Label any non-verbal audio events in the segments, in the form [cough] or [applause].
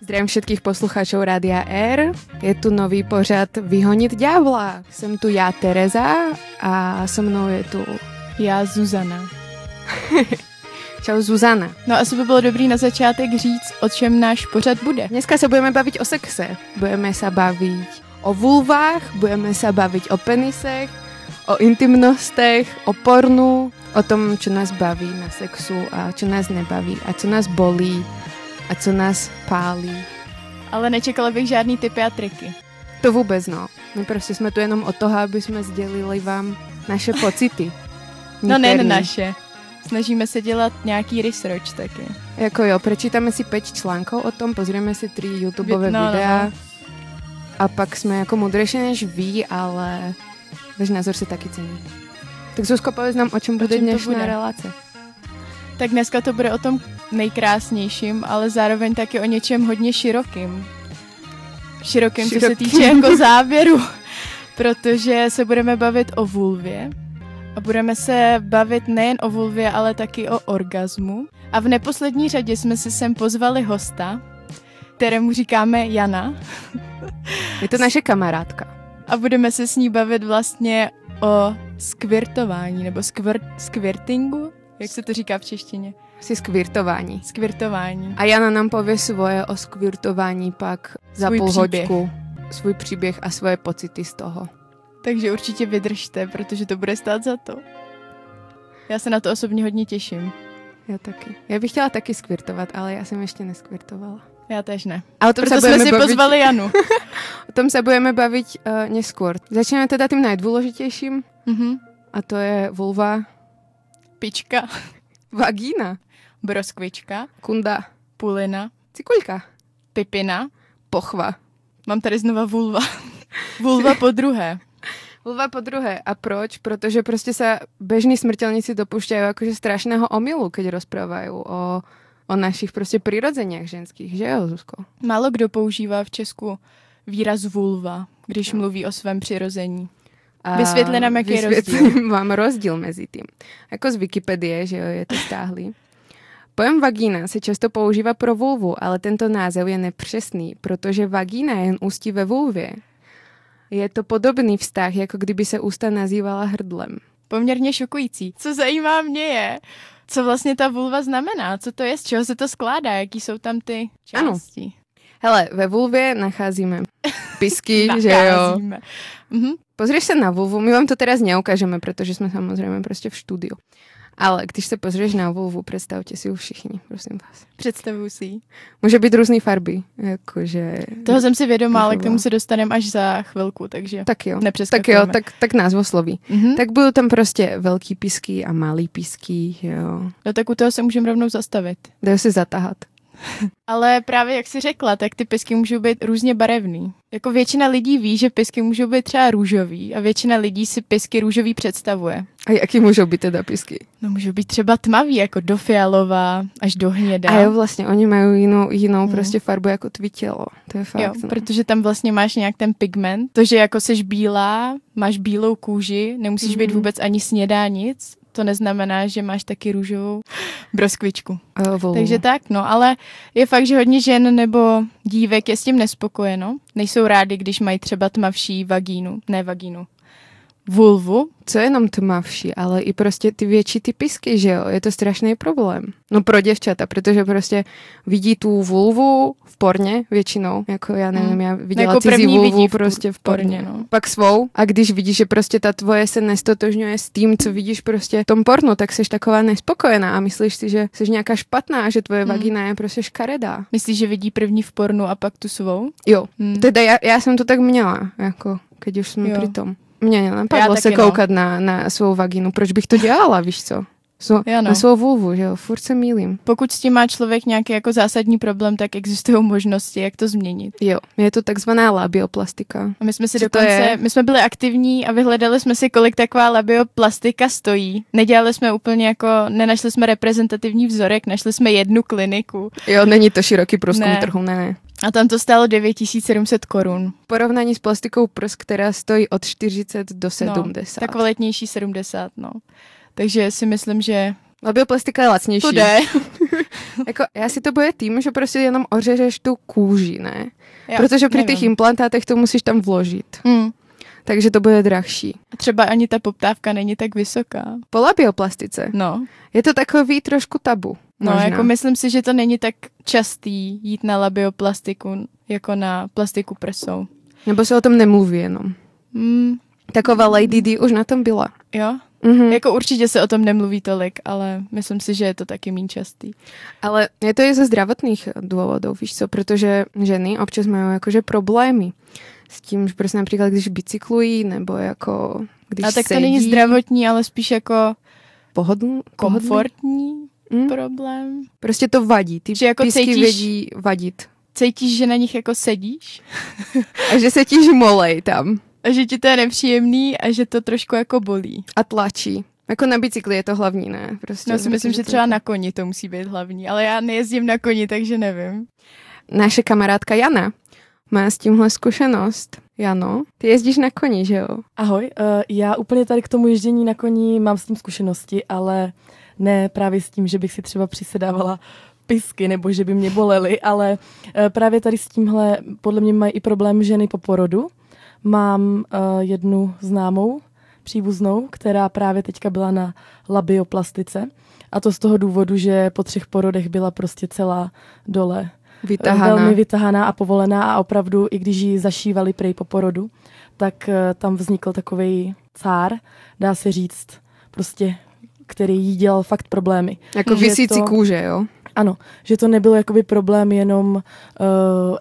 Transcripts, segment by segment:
Zdravím všetkých posluchačov Rádia R. Je tu nový pořad Vyhonit ďábla. Jsem tu já, Tereza, a se mnou je tu... Já, Zuzana. [laughs] Čau, Zuzana. No asi by bylo dobrý na začátek říct, o čem náš pořad bude. Dneska se budeme bavit o sexe. Budeme se bavit o vulvách, budeme se bavit o penisech, o intimnostech, o pornu, o tom, čo nás baví na sexu a čo nás nebaví a co nás bolí a co nás pálí. Ale nečekala bych žádný typy a triky. To vůbec no. My prostě jsme tu jenom o toho, aby jsme sdělili vám naše pocity. [laughs] No ne, naše. Snažíme se dělat nějaký research taky. Jako jo, prečítáme si 5 článků o tom, pozrieme si 3 YouTubeové No, no, videa no. a pak jsme jako mudrejší než vy, ale váš názor se taky cení. Tak Zuzko, nám, o čem bude čem to dnešná bude? relace. Tak dneska to bude o tom nejkrásnějším, ale zároveň taky o něčem hodně širokým. Širokým, co se týče jako záběru. Protože se budeme bavit o vulvě. A budeme se bavit nejen o vulvě, ale taky o orgazmu. A v neposlední řadě jsme si sem pozvali hosta, kterému říkáme Jana. Je to naše kamarádka. A budeme se s ní bavit vlastně o skvirtování, nebo skvir, skvirtingu, jak se to říká v češtině? Asi skvirtování. Skvirtování. A Jana nám pově svoje o skvirtování pak za Svůj půl příběh. hoďku. Svůj příběh a svoje pocity z toho. Takže určitě vydržte, protože to bude stát za to. Já se na to osobně hodně těším. Já taky. Já bych chtěla taky skvirtovat, ale já jsem ještě neskvirtovala. Já tež ne. A o tom Proto se jsme si bavit, pozvali Janu. [laughs] O tom se budeme bavit uh, neskôr. Začneme teda tím nejdůležitějším mhm. a to je vulva, Pička, [laughs] vagína, broskvička, kunda, pulina, cikulka, pipina. pochva. Mám tady znova vulva. [laughs] vulva po druhé. Vulva po druhé. A proč? Protože prostě se bežní smrtelníci dopušťají jakože strašného omylu, keď rozprávají o, o našich prostě přirozeních ženských, že jo, Zuzko? Málo kdo používá v Česku výraz vulva, když mluví o svém přirození. Vysvětli nám, jaký je vysvětlím vám rozdíl mezi tím. Jako z Wikipedie, že jo, je to stáhlý. Pojem vagína se často používá pro vulvu, ale tento název je nepřesný, protože vagína jen ústí ve vulvě. Je to podobný vztah, jako kdyby se ústa nazývala hrdlem. Poměrně šokující. Co zajímá mě je, co vlastně ta vulva znamená, co to je, z čeho se to skládá, jaký jsou tam ty Ano. Hele, ve vulvě nacházíme pisky, [laughs] že jo. Mhm. Pozrieš se na vulvu, my vám to teraz neukážeme, protože jsme samozřejmě prostě v studiu. Ale když se pozrieš na vulvu, představte si ju všichni, prosím vás. Představuji si ji. Může být různý farby, jakože... Toho jsem si vědomá, ale k tomu se dostaneme až za chvilku, takže Tak jo. Tak jo, tak, tak názvosloví. Mhm. Tak budou tam prostě velký písky a malý písky, jo. No tak u toho se můžeme rovnou zastavit. Dají se zatahat. Ale právě jak jsi řekla, tak ty pisky můžou být různě barevný. Jako většina lidí ví, že pisky můžou být třeba růžový a většina lidí si pisky růžový představuje. A jaký můžou být teda písky? No můžou být třeba tmavý, jako do fialová až do hněda. A jo, vlastně, oni mají jinou, jinou Mhm. prostě farbu jako tvý tělo. To je fakt. Jo, no. protože tam vlastně máš nějak ten pigment. To, že jako seš bílá, máš bílou kůži, nemusíš být Mhm. vůbec ani snědá nic, to neznamená, že máš taky růžovou broskvičku. Vulvu. Takže tak, no, ale je fakt, že hodně žen nebo dívek je s tím nespokojeno. Nejsou rádi, když mají třeba tmavší vagínu, ne vagínu, vulvu. Co je jenom tmavší, ale i prostě ty větší ty písky, že jo, je to strašný problém. No pro děvčata, protože prostě vidí tu vulvu v porně většinou, jako já nevím, Hmm. já viděla Jako cizí první vulvu vidí v prostě v porně. porně, no. Pak svou a když vidíš, že prostě ta tvoje se nestotožňuje s tím, co vidíš prostě v tom pornu, tak jsi taková nespokojená a myslíš si, že jsi nějaká špatná, a že tvoje Hmm. vagina je prostě škaredá. Myslíš, že vidí první v pornu a pak tu svou? Jo, Hmm. teda já, já jsem to tak měla, jako, keď už jsme Jo. pri tom. Mně Já nenapadlo taky, se no. koukat na, na svou vaginu. Proč bych to dělala, víš co? So, Já no. Na svou vulvu, že jo, furt se mýlím. Pokud s tím má člověk nějaký jako zásadní problém, tak existují možnosti, jak to změnit. Jo, je to takzvaná labioplastika. A my jsme si Co dokonce, my jsme byli aktivní a vyhledali jsme si, kolik taková labioplastika stojí. Nedělali jsme úplně jako, nenašli jsme reprezentativní vzorek, našli jsme jednu kliniku Jo, není to široký průzkum Ne. trhu, ne, ne. A tam to stálo 9700 korun. V porovnání s plastikou prs, která stojí od 40 do No, 70. tak kvalitnější 70, no. Takže si myslím, že Labioplastika je lacnější. to jde. [laughs] jako, já si to boje tím, že prostě jenom ořežeš tu kůži, ne? Jo, Protože při těch nevím. implantátech to musíš tam vložit. Mm. Takže to bude drahší. Třeba ani ta poptávka není tak vysoká. Po labioplastice No, je to takový trošku tabu. no možná. jako myslím si, že to není tak častý jít na labioplastiku jako na plastiku prsou. Nebo se o tom nemluví jenom. Mm, Taková Lady D už na tom byla. jo, Mhm. jako určitě se o tom nemluví tolik, ale myslím si, že je to taky méně častý. Ale je to i ze zdravotných důvodů, víš co, protože ženy občas mají jakože problémy s tím, že prostě například když bicyklují, nebo jako když A tak to sedí, není zdravotní, ale spíš jako pohodl, komfortní Mm. problém. Prostě to vadí. Ty Že jako písky cítíš- vědí vadit. Cítíš, že na nich jako sedíš A že se ti žmolej tam a že ti to je nepříjemný a že to trošku jako bolí. a tlačí. Jako na bicykli je to hlavní, ne? Prostě, No, já si myslím, že to třeba jako- na koni to musí být hlavní, ale já nejezdím na koni, takže nevím. Naše kamarádka Jana má s tímhle zkušenost. Jano, ty jezdíš na koni, že jo? Ahoj, uh, já úplně tady k tomu ježdění na koni mám s tím zkušenosti, ale ne právě s tím, že bych si třeba přisedávala pisky nebo že by mě bolely, ale uh, právě tady s tímhle podle mě mají i problém ženy po porodu. Mám uh, jednu známou příbuznou, která právě teďka byla na labioplastice a to z toho důvodu, že po třech porodech byla prostě celá dole Vytahaná. velmi vytahaná a povolená a opravdu, i když ji zašívali prej po porodu, tak eh, tam vznikl takový cár, dá se říct, prostě, který jí dělal fakt problémy. Jako vysící to- kůže, jo? Ano, že to nebyl jakoby problém jenom uh,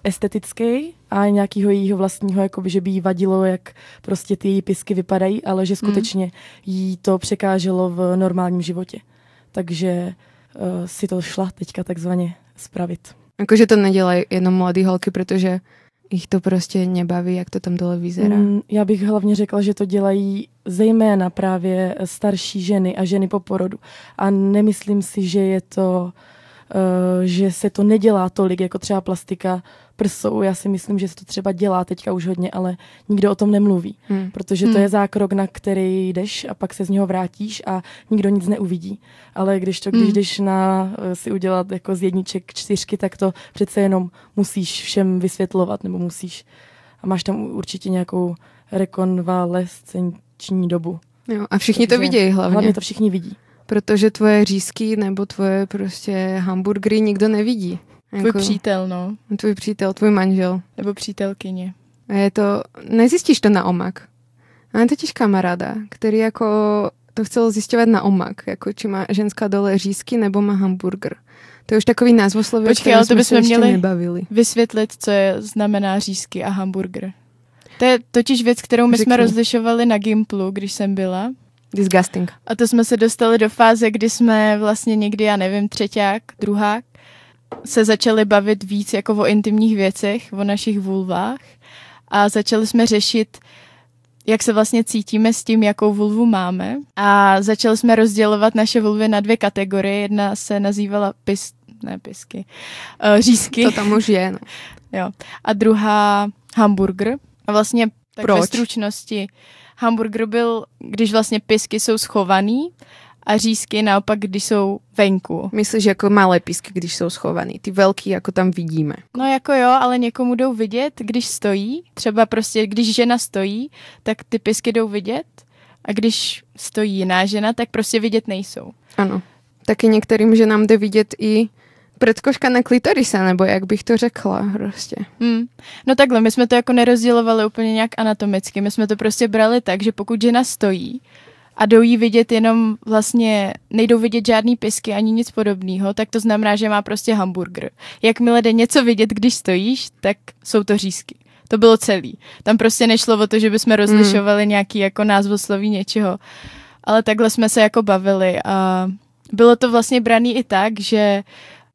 estetický a nějakého jejího vlastního, jakoby, že by jí vadilo, jak prostě ty její pisky vypadají, ale že skutečně jí to překáželo v normálním životě. Takže uh, si to šla teďka takzvaně spravit. Jakože to nedělají jenom mladý holky, protože jich to prostě nebaví, jak to tam dole vyzerá. Mm, já bych hlavně řekla, že to dělají zejména právě starší ženy a ženy po porodu. A nemyslím si, že je to, uh, že se to nedělá tolik, jako třeba plastika prsou. Já si myslím, že se to třeba dělá teďka už hodně, ale nikdo o tom nemluví. Hmm. Protože to Hmm. je zákrok, na který jdeš a pak se z něho vrátíš a nikdo nic neuvidí. Ale když to, když Hmm. jdeš na eh, si udělat jako z jedniček čtyřky, tak to přece jenom musíš všem vysvětlovat, nebo musíš a máš tam určitě nějakou rekonvalescenční dobu. Jo, a všichni to Takže vidějí hlavně, Hlavně to všichni vidí. protože tvoje řízky nebo tvoje prostě hamburgery nikdo nevidí. Tvůj přítel, no. tvůj přítel, tvůj manžel. Nebo přítelkyně. A je to, nezjistíš to na omak. Mám totiž kamaráda, který jako to chcel zjišťovat na omak, jako či má ženská dole řízky nebo má hamburger. To je už takový názvosloví, o Počkej, kterém ale to jsme bychom se měli- nebavili. Vysvětlit, co je znamená řízky a hamburger. To je totiž věc, kterou my jsme Řekni. rozlišovali na Gimplu, když jsem byla. Disgusting. A to jsme se dostali do fáze, kdy jsme vlastně někdy, já nevím, třeťák, druhák, se začali bavit víc jako o intimních věcech, o našich vulvách a začali jsme řešit, jak se vlastně cítíme s tím, jakou vulvu máme. A začali jsme rozdělovat naše vulvy na dvě kategorie. Jedna se nazývala pis, ne pisky, uh, řízky. To tam už je, no. [laughs] Jo. A druhá hamburger. A vlastně tak Proč? ve stručnosti hamburger byl, když vlastně pisky jsou schovaný a řízky naopak, když jsou venku. Myslíš jako malé písky, když jsou schovaný. Ty velký, jako tam vidíme. No jako jo, ale někomu jdou vidět, když stojí. Třeba prostě, když žena stojí, tak ty pisky jdou vidět. A když stojí jiná žena, tak prostě vidět nejsou. Ano. Taky některým ženám jde vidět i předkoška na klitorise, nebo jak bych to řekla prostě. Hmm. No takhle, my jsme to jako nerozdělovali úplně nějak anatomicky. My jsme to prostě brali tak, že pokud žena stojí a jdou jí vidět jenom vlastně, nejdou vidět žádný pisky ani nic podobného, tak to znamená, že má prostě hamburger. Jakmile jde něco vidět, když stojíš, tak jsou to řízky. To bylo celý. Tam prostě nešlo o to, že bychom rozlišovali nějaký jako názvosloví něčeho. Ale takhle jsme se jako bavili a bylo to vlastně braný i tak, že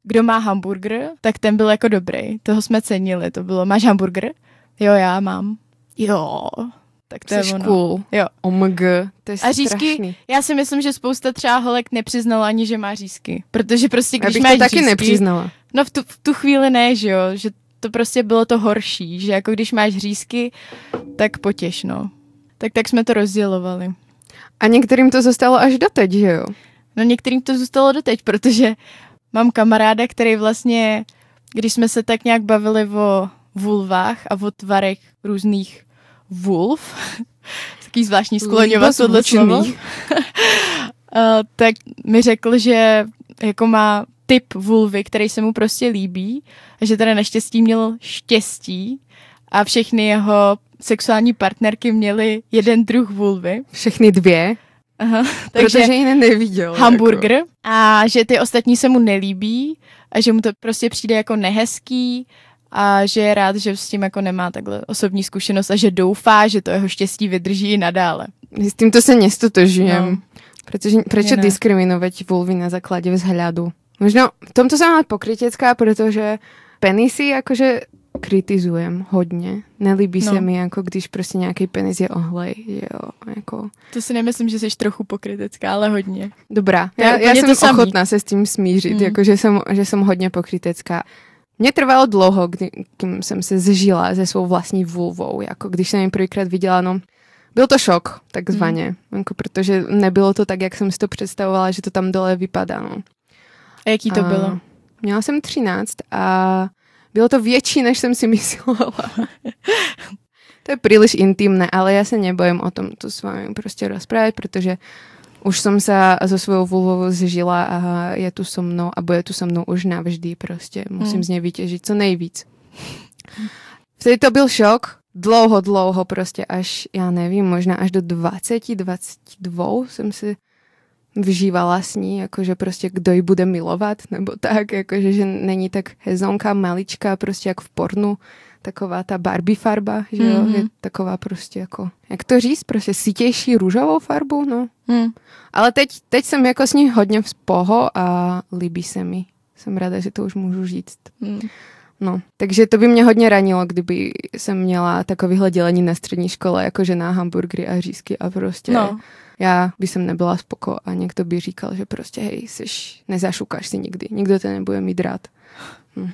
kdo má hamburger, tak ten byl jako dobrý. Toho jsme cenili. To bylo, máš hamburger? Jo, já mám. Jo. Tak to je Jsi ono. cool. Jo. OMG. To je A řízky, strašný. já si myslím, že spousta třeba holek nepřiznala ani, že má řízky. Protože prostě, když máš to taky řízky, nepřiznala. No v tu, v tu chvíli ne, že jo, že to prostě bylo to horší, že jako když máš řízky, tak potěš, no. Tak tak jsme to rozdělovali. A některým to zostalo až doteď, že jo? No některým to zůstalo doteď, protože mám kamaráda, který vlastně, když jsme se tak nějak bavili o vulvách a o tvarech různých vulv, [laughs] taký zvláštní skloňovat tohle slovo, uh, [laughs] tak mi řekl, že jako má typ vulvy, který se mu prostě líbí a že teda naštěstí měl štěstí a všechny jeho sexuální partnerky měly jeden druh vulvy. Všechny dvě? Aha, [laughs] takže protože jiné neviděl. Hamburger jako. a že ty ostatní se mu nelíbí a že mu to prostě přijde jako nehezký a že je rád, že s tím jako nemá takhle osobní zkušenost a že doufá, že to jeho štěstí vydrží i nadále. S tímto se nestotožujem. No. Protože, proč diskriminovat vulvy na základě vzhledu? Možno v tomto jsem ale pokrytecká, protože penisy jakože kritizujem hodně. Nelíbí no. se mi, jako když prostě nějaký penis je ohlej. Jo, jako. To si nemyslím, že jsi trochu pokrytecká, ale hodně. Dobrá, já, já jsem to ochotná se s tím smířit, mm. jako, že, jsem, že jsem hodně pokrytecká. Mně trvalo dlouho, kdy, kým jsem se zžila se svou vlastní vulvou, jako když jsem ji prvýkrát viděla, no byl to šok, takzvaně, mm. jako, protože nebylo to tak, jak jsem si to představovala, že to tam dole vypadá. No. A jaký to a, bylo? Měla jsem 13 a bylo to větší, než jsem si [laughs] myslela. to je příliš intimné, ale já se nebojím o tom to s vámi prostě rozprávat, protože už jsem se so svojou vulvou zžila a je tu so mnou a bude tu so mnou už navždy prostě. Musím hmm. z něj vytěžit co nejvíc. Vtedy to byl šok, dlouho, dlouho prostě až, já nevím, možná až do 20, 22 jsem si vžívala s ní, jakože prostě kdo ji bude milovat, nebo tak, jakože že není tak hezonka, maličká, prostě jak v pornu, taková ta Barbie farba, že jo, mm-hmm. je taková prostě jako, jak to říct, prostě sítější růžovou farbu, no. Mm. Ale teď, teď jsem jako s ní hodně v spoho a líbí se mi. Jsem ráda, že to už můžu říct. Mm. No, takže to by mě hodně ranilo, kdyby jsem měla takovýhle dělení na střední škole, jako že na hamburgery a řízky a prostě no já by som nebyla spoko a někdo by říkal, že prostě hej, seš, nezašukáš si nikdy, nikdo to nebude mít rád. Hm.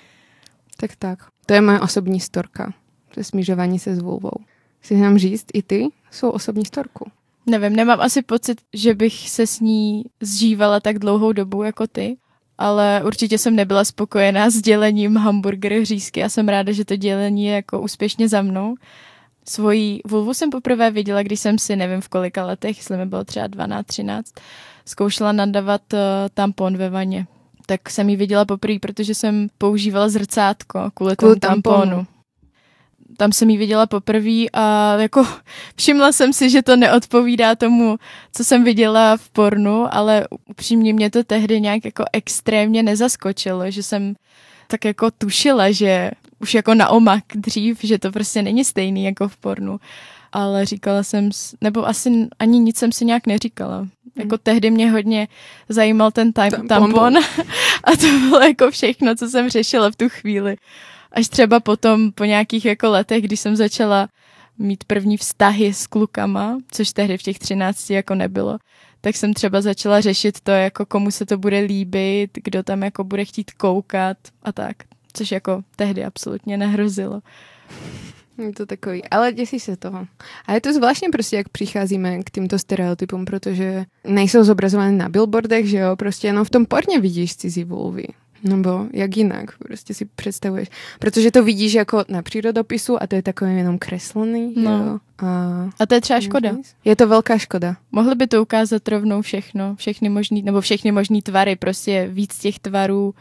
Tak tak. To je moje osobní storka. To je se s vulvou. Chci nám říct i ty svou osobní storku. Nevím, nemám asi pocit, že bych se s ní zžívala tak dlouhou dobu jako ty, ale určitě jsem nebyla spokojená s dělením hamburgery hřízky a jsem ráda, že to dělení je jako úspěšně za mnou Svoji vulvu jsem poprvé viděla, když jsem si, nevím v kolika letech, jestli mi bylo třeba 12, 13, zkoušela nadavat uh, tampon ve vaně. Tak jsem ji viděla poprvé, protože jsem používala zrcátko kvůli tomu tamponu. tamponu. Tam jsem ji viděla poprvé a jako [laughs] všimla jsem si, že to neodpovídá tomu, co jsem viděla v pornu, ale upřímně mě to tehdy nějak jako extrémně nezaskočilo, že jsem tak jako tušila, že už jako na omak dřív, že to prostě není stejný jako v pornu. Ale říkala jsem, nebo asi ani nic jsem si nějak neříkala. Jako tehdy mě hodně zajímal ten tam, tampon [laughs] a to bylo jako všechno, co jsem řešila v tu chvíli. Až třeba potom po nějakých jako letech, když jsem začala mít první vztahy s klukama, což tehdy v těch třinácti jako nebylo, tak jsem třeba začala řešit to, jako komu se to bude líbit, kdo tam jako bude chtít koukat a tak což jako tehdy absolutně nehrozilo. Je to takový, ale děsí se toho. A je to zvláštně prostě, jak přicházíme k týmto stereotypům, protože nejsou zobrazované na billboardech, že jo, prostě jenom v tom porně vidíš cizí vulvy. Nebo jak jinak, prostě si představuješ. Protože to vidíš jako na přírodopisu a to je takový jenom kreslený. No. Jo? A, a to je třeba škoda. Je to velká škoda. Mohli by to ukázat rovnou všechno, všechny možný, nebo všechny možný tvary, prostě víc těch tvarů,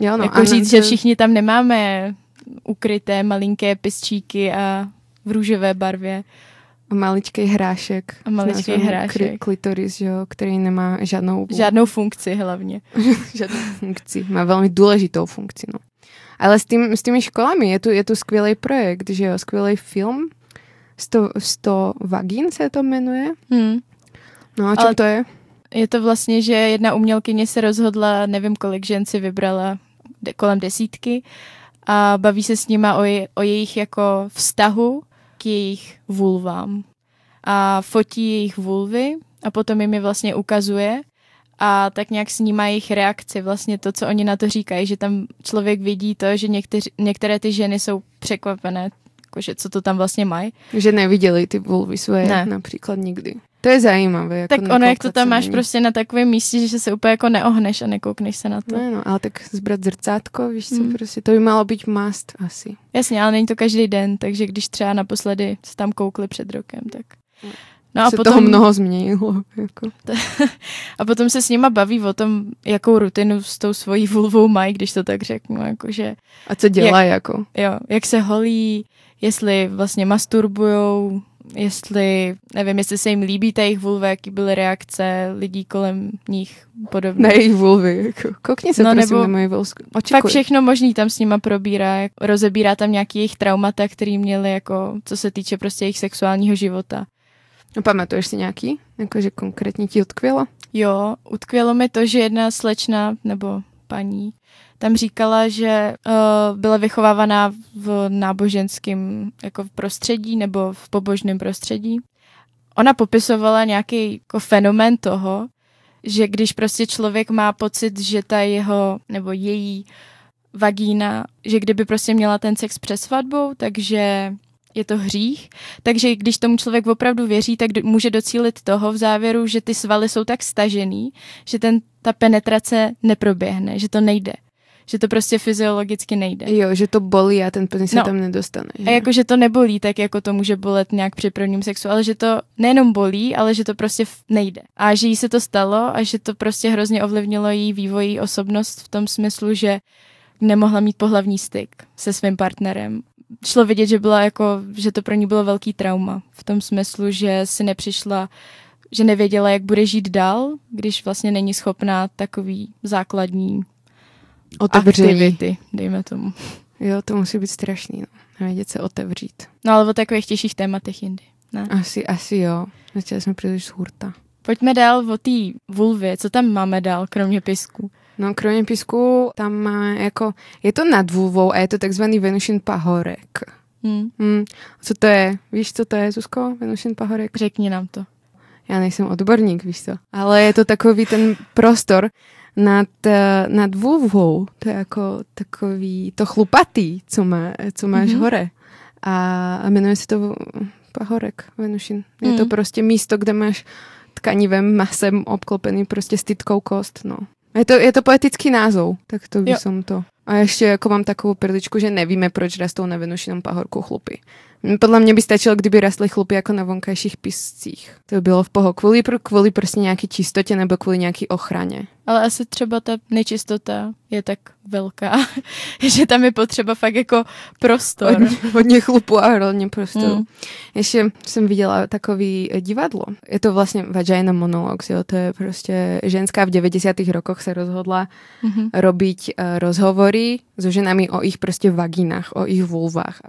Jo, no, jako říct, to... že všichni tam nemáme ukryté malinké pisčíky a v růžové barvě. A maličký hrášek. A maličký hrášek. Klitoris, jo, který nemá žádnou... Žádnou funkci hlavně. [laughs] žádnou funkci. Má velmi důležitou funkci, no. Ale s, tým, s těmi školami je tu, je tu skvělý projekt, že jo, skvělý film. 100, 100 vagín se to jmenuje. Hmm. No a co to je? Je to vlastně, že jedna umělkyně se rozhodla, nevím kolik žen si vybrala, kolem desítky a baví se s nima o, je, o jejich jako vztahu k jejich vulvám. A fotí jejich vulvy a potom jim je vlastně ukazuje a tak nějak snímá jejich reakci, vlastně to, co oni na to říkají, že tam člověk vidí to, že někteř, některé ty ženy jsou překvapené jakože co to tam vlastně mají. Že neviděli ty vulvy svoje ne. například nikdy. To je zajímavé. Jako tak ono, jak to tam máš prostě na takovém místě, že se úplně jako neohneš a nekoukneš se na to. No, no ale tak zbrat zrcátko, víš co, mm. prostě to by malo být must asi. Jasně, ale není to každý den, takže když třeba naposledy se tam koukli před rokem, tak... No a se potom, toho mnoho změnilo. Jako. [laughs] a potom se s nima baví o tom, jakou rutinu s tou svojí vulvou mají, když to tak řeknu. Jakože, a co dělají jako? Jo, jak se holí, jestli vlastně masturbujou, jestli, nevím, jestli se jim líbí ta jejich vulva, jaký byly reakce lidí kolem nich podobně. Na jejich vulvy, jako. Koukni se no, prosím nebo na moje vulsku. Fakt všechno možný tam s nima probírá, jak rozebírá tam nějaký jejich traumata, který měli, jako, co se týče prostě jejich sexuálního života. No pamatuješ si nějaký? Jakože konkrétně ti utkvělo? Jo, utkvělo mi to, že jedna slečna, nebo paní, tam říkala, že uh, byla vychovávaná v náboženském jako v prostředí nebo v pobožném prostředí. Ona popisovala nějaký jako fenomén toho, že když prostě člověk má pocit, že ta jeho nebo její vagína, že kdyby prostě měla ten sex před svatbou, takže je to hřích, takže když tomu člověk opravdu věří, tak může docílit toho v závěru, že ty svaly jsou tak stažený, že ten, ta penetrace neproběhne, že to nejde že to prostě fyziologicky nejde. Jo, že to bolí a ten penis se no. tam nedostane. Že? A jako, že to nebolí tak, jako to může bolet nějak při prvním sexu, ale že to nejenom bolí, ale že to prostě nejde. A že jí se to stalo a že to prostě hrozně ovlivnilo její vývoj, její osobnost v tom smyslu, že nemohla mít pohlavní styk se svým partnerem. Šlo vidět, že byla jako, že to pro ní bylo velký trauma. V tom smyslu, že si nepřišla že nevěděla, jak bude žít dál, když vlastně není schopná takový základní otevření. aktivity, dejme tomu. Jo, to musí být strašný, no. Nevědět se otevřít. No ale o takových těžších tématech jindy. Ne? Asi, asi jo. Začali jsme příliš z hurta. Pojďme dál o té vulvě. Co tam máme dál, kromě pisku? No, kromě pisku tam máme jako, je to nad vulvou a je to takzvaný Venušin pahorek. Hmm. Hmm. Co to je? Víš, co to je, Zuzko? Venušin pahorek? Řekni nám to. Já nejsem odborník, víš co? Ale je to takový ten prostor, nad, eh, nad vulvou. To je jako takový, to chlupatý, co, má, co máš mm-hmm. hore. A, a jmenuje se to pahorek, Venušin. Je mm. to prostě místo, kde máš tkanivém masem obklopený prostě stytkou kost, no. Je to, je to poetický názov, tak to by som to. A ještě jako mám takovou perličku, že nevíme, proč rastou na Venušinom pahorku chlupy. Podle mě by stačilo, kdyby rastly chlupy jako na vonkajších piscích. To by bylo v poho. Kvůli, kvůli prostě nějaký čistotě nebo kvůli nějaký ochraně. Ale asi třeba ta nečistota je tak velká, [laughs] že tam je potřeba fakt jako prostor. Hodně, hodně chlupu a hodně prostoru. Mm. Ještě jsem viděla takový divadlo. Je to vlastně vagina monologues, jo. To je prostě ženská v 90. rokoch se rozhodla mm-hmm. robiť uh, rozhovory so ženami o ich prostě vaginách, o ich vulvách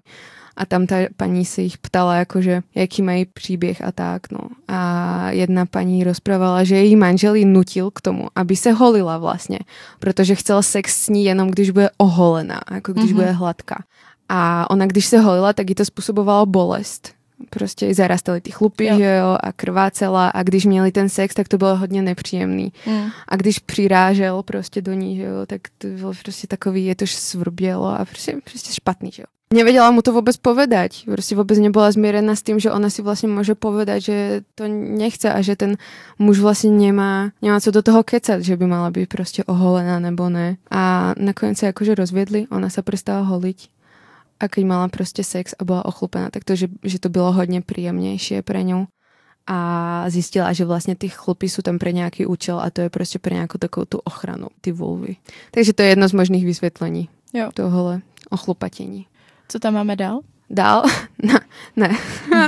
a tam ta paní se jich ptala, jakože, jaký mají příběh a tak, no. A jedna paní rozprávala, že její manžel ji nutil k tomu, aby se holila vlastně, protože chcel sex s ní jenom, když bude oholená, jako když mm-hmm. bude hladká. A ona, když se holila, tak jí to způsobovalo bolest. Prostě zarastaly ty chlupy, jo. že jo, a krvácela a když měli ten sex, tak to bylo hodně nepříjemný. Mm. A když přirážel prostě do ní, že jo, tak to bylo prostě takový, je to svrbělo a prostě, prostě špatný, že jo. Nevedela mu to vôbec povedať. Prostě vôbec nebola zmierená s tým, že ona si vlastne môže povedať, že to nechce a že ten muž vlastne nemá, nemá co do toho kecať, že by mala byť prostě oholená nebo ne. A nakoniec sa akože rozviedli, ona sa prestala holiť a keď mala prostě sex a byla ochlupená, tak to, že, že to bylo hodně příjemnější pre ňu a zjistila, že vlastně ty chlupy jsou tam pro nějaký účel a to je prostě pro nějakou takovou tu ochranu, ty vulvy. Takže to je jedno z možných vysvětlení jo. tohle ochlupatění. Co tam máme dál? Dál [laughs] na, ne,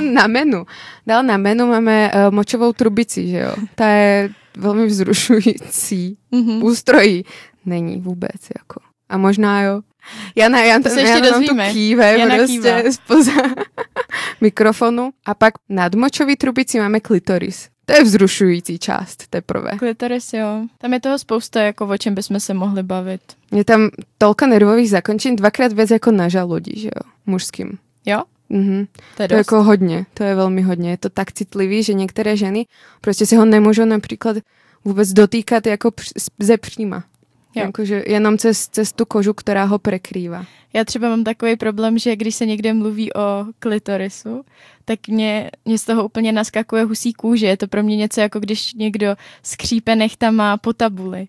[laughs] na menu. Dál na menu máme uh, močovou trubici, že jo. Ta je velmi vzrušující. Mm-hmm. Ústrojí není vůbec, jako. A možná jo. Jana, Jan, to, to ještě Jana tu kýve Jana prostě kýva. [laughs] spoza mikrofonu. A pak nad močový trubici máme klitoris. To je vzrušující část teprve. Klitoris, jo. Tam je toho spousta, jako o čem bychom se mohli bavit. Je tam tolka nervových zakončení, dvakrát víc jako na žaludí, že jo, mužským. Jo? Mhm. To je, to je jako hodně, to je velmi hodně. Je to tak citlivý, že některé ženy prostě si ho nemůžou například vůbec dotýkat jako ze příma. Jo. Jakože jenom cez, cez tu kožu, která ho prekrývá. Já třeba mám takový problém, že když se někde mluví o klitorisu, tak mě, mě z toho úplně naskakuje husí kůže. Je to pro mě něco jako když někdo skřípe nechtama po tabuli.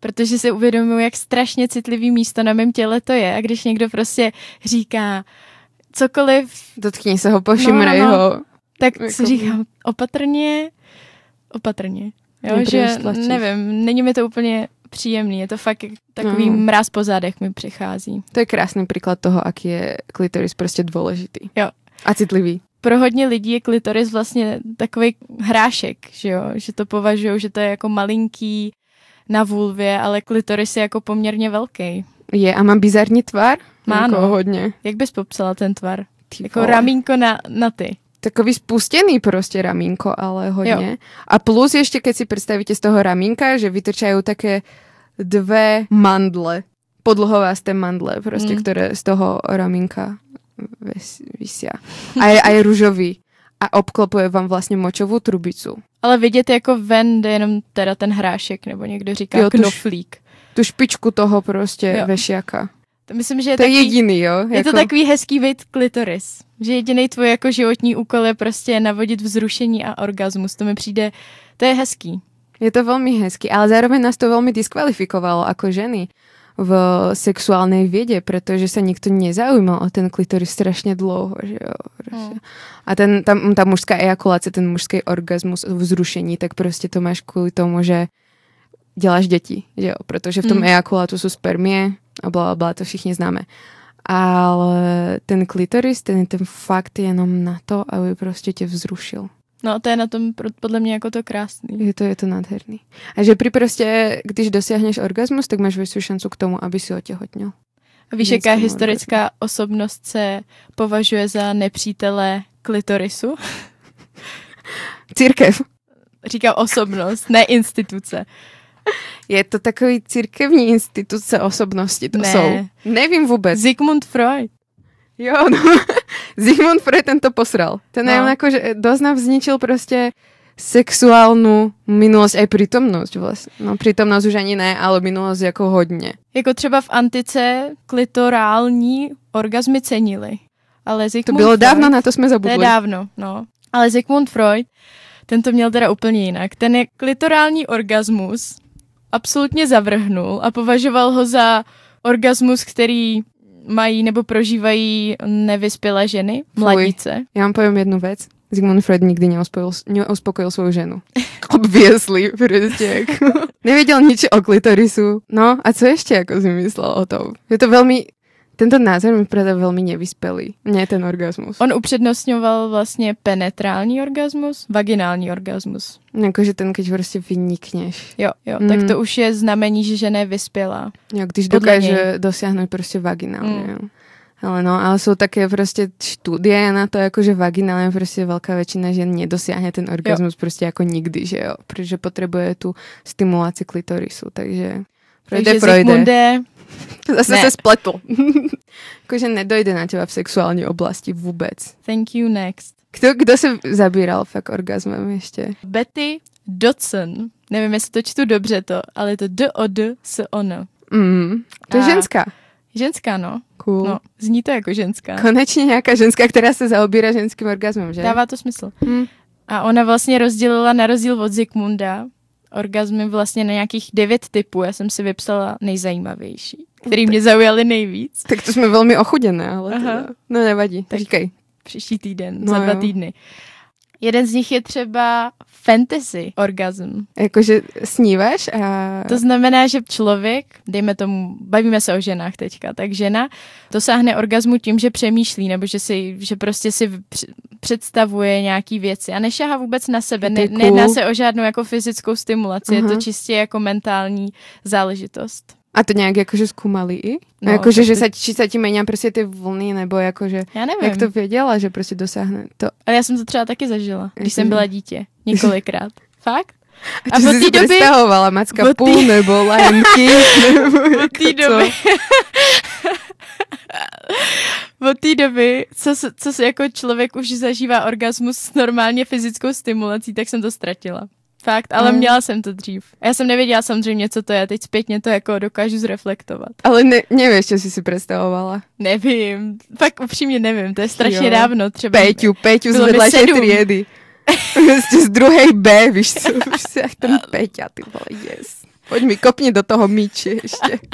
Protože si uvědomuji, jak strašně citlivý místo na mém těle to je. A když někdo prostě říká cokoliv, Dotkni se ho, pošimrej No, no, no. ho. tak Jako- si říkám opatrně, opatrně. Jo, že nevím, není mi to úplně příjemný. Je to fakt takový No. mráz po zádech mi přichází. To je krásný príklad toho, aký je klitoris prostě dôležitý. Jo. A citlivý. pro hodně lidí je klitoris vlastně takový hrášek, že jo, že to považují, že to je jako malinký na vulvě, ale klitoris je jako poměrně velký. Je a má bizarní tvar? Má, jako no. hodně. Jak bys popsala ten tvar? Ty Jako ramínko na, na ty. Takový spustený prostě ramínko, ale hodně. A plus ešte, keď si predstavíte z toho ramínka, že vytrčajú také dve mandle, podlhovásté mandle, prostě, Mm. ktoré z toho ramínka vysia. A je aj rúžový. A obklopuje vám vlastně močovou trubicu. Ale vidět jako ven jde jenom teda ten hrášek, nebo někdo říká Jo, jo, tuž- knoflík. Tu špičku toho prostě Jo. vešiaka. To myslím, že je, To je takový, jediný, jo? je to takový hezký vid klitoris. Že jediný tvůj jako životní úkol je prostě navodit vzrušení a orgasmus. To mi přijde, to je hezký. Je to veľmi hezky, ale zároveň nás to veľmi diskvalifikovalo ako ženy v sexuálnej viede, pretože sa nikto nezaujímal o ten klitoris strašne dlouho. Že jo, prostě. Mm. A ten, tam, ta mužská ejakulácia, ten mužský orgasmus, vzrušení, tak prostě to máš kvůli tomu, že děláš děti, že jo, protože v tom Mm. ejakulátu jsou spermie a bla, bla, to všichni známe. Ale ten klitoris, ten je ten fakt jenom na to, aby prostě tě vzrušil. No to je na tom podle mě jako to krásný. Je to, je to nádherný. A že pri prostě, když dosiahneš orgasmus, tak máš větší šancu k tomu, aby si otěhotněl. A Víš, jaká historická osobnost se považuje za nepřítele klitorisu? Církev. Říkám osobnost, ne instituce. [laughs] Je to takový církevní instituce osobnosti, to Ne. jsou. Nevím vůbec. Sigmund Freud. Jo, no. [laughs] Zigmund Freud ten to posral. Ten No. jako, že dosť nám vzničil prostě sexuálnu minulosť aj prítomnosť vlastne. No prítomnosť už ani ne, ale minulosť jako hodně. Jako třeba v antice klitorální orgazmy cenili. Ale To Sigmund bylo Freud, dávno, na to jsme To je zabudli. dávno, no. Ale Sigmund Freud, ten to měl teda úplně jinak. Ten je klitorální orgasmus absolutně zavrhnul a považoval ho za orgasmus, který mají nebo prožívají nevyspělé ženy, Fuj. mladíce. Já vám poviem jednu vec. Sigmund Freud nikdy neuspokojil, neuspokojil svoju ženu. [laughs] Obviously, prostě jako. [laughs] Nevěděl nič o klitorisu. No a co ještě jako si myslel o tom? Je to velmi, tento názor mi přijde velmi nevyspělý. Ne ten orgasmus. On upřednostňoval vlastně penetrální orgasmus, vaginální orgasmus. Jakože ten, keď prostě vynikneš. Jo, jo, Mm. tak to už je znamení, že žena je vyspělá. Jo, když Podle dokáže dosáhnout prostě vaginálně. Mm. Jo. Ale no, ale jsou také prostě štúdie na to, jako že vaginálně prostě velká většina žen nedosiahne ten orgasmus prostě jako nikdy, že jo. Protože potřebuje tu stimulaci klitorisu, takže projde, Takže projde. Zigmunde, [laughs] Zase Ne. se spletl. [laughs] Jakože nedojde na teba v sexuální oblasti vůbec. thank you next. Kdo, kdo se zabíral fakt orgasmem ještě? Betty Dodson. Nevím, jestli to čtu dobře to, ale je to D o D s ono. Mm, to je A- ženská. Ženská, no. Cool. No, zní to jako ženská. Konečně nějaká ženská, která se zaobírá ženským orgasmem, že? Dává to smysl. Hm. A ona vlastně rozdělila na rozdíl od Zikmunda orgazmy vlastně na nějakých devět typů. Já jsem si vypsala nejzajímavější, který mě zaujaly nejvíc. Tak to jsme velmi ochuděné, ale Aha. teda. No nevadí, Tak- říkej. Příští týden, No za dva jo. týdny. Jeden z nich je třeba fantasy orgasm. Jakože sníváš a... To znamená, že člověk, dejme tomu, bavíme se o ženách teďka, tak žena dosáhne orgazmu tím, že přemýšlí, nebo že, si, že prostě si př- představuje nějaký věci a nešahá vůbec na sebe. Ne, nejedná se o žádnou jako fyzickou stimulaci, je to Aha. čistě jako mentální záležitost. A to nějak jakože zkoumali i? No, No, jakože, že ty- se, či se ti mení prostě ty vlny, nebo jakože... Já nevím, Jak to věděla, že prostě dosáhne to? ale já jsem to třeba taky zažila, když jsem byla dítě, několikrát. [laughs] Fakt? A, A od té doby- představovala? Macka od půl té- nebo Lion King? [laughs] Nebo Od jako té doby. [laughs] Od té doby, co, co se jako člověk už zažívá orgasmus s normálně fyzickou stimulací, tak jsem to ztratila. Fakt, ale Mm. měla jsem to dřív. Já jsem nevěděla samozřejmě, co to je. Teď zpětně to jako dokážu zreflektovat. Ale ne, nevieš, čo si si predstavovala. Nevím, fakt upřímně nevím, to je strašně Jo. dávno. Třeba Peťu, Peťu z Bylo mi vedľajšej sedm. triedy. Z druhej B, víš co, už si jak ten [laughs] Peťa, ty vole, yes. Poď mi, kopni do toho míči ešte. [laughs]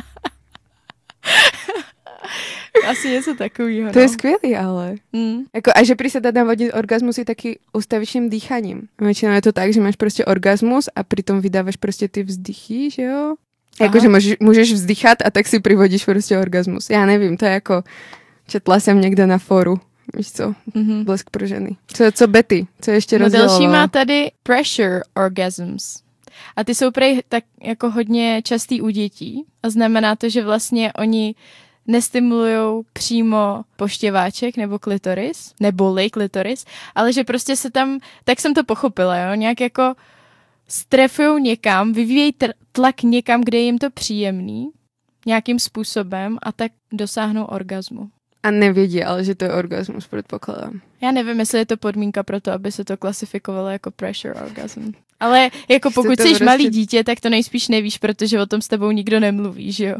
[laughs] asi něco takového. To no. je skvělý, ale. Mm. Jako, a že prísada navodiť orgazmus je taky ustavičným dýchaním. Väčšinou je to tak, že máš prostě orgazmus a pritom vydávaš prostě ty vzdychy, že jo? Jakože můžeš, můžeš vzdychat a tak si privodíš prostě orgazmus. Já nevím, to je jako, četla jsem někde na foru. Víš co, Mm-hmm. blesk pro ženy. Co, co Betty? Co ještě No další má tady pressure orgasms. A ty jsou prej tak jako hodně častý u dětí a znamená to, že vlastně oni nestimulují přímo poštěváček nebo klitoris, neboli klitoris, ale že prostě se tam, tak jsem to pochopila, jo, nějak jako strefují někam, vyvíjejí tlak někam, kde je jim to příjemný, nějakým způsobem a tak dosáhnou orgazmu. A nevědí, ale že to je orgasmus, předpokládám. Já nevím, jestli je to podmínka pro to, aby se to klasifikovalo jako pressure orgasm. Ale jako pokud jsi prostě- malý dítě, tak to nejspíš nevíš, protože o tom s tebou nikdo nemluví, že jo?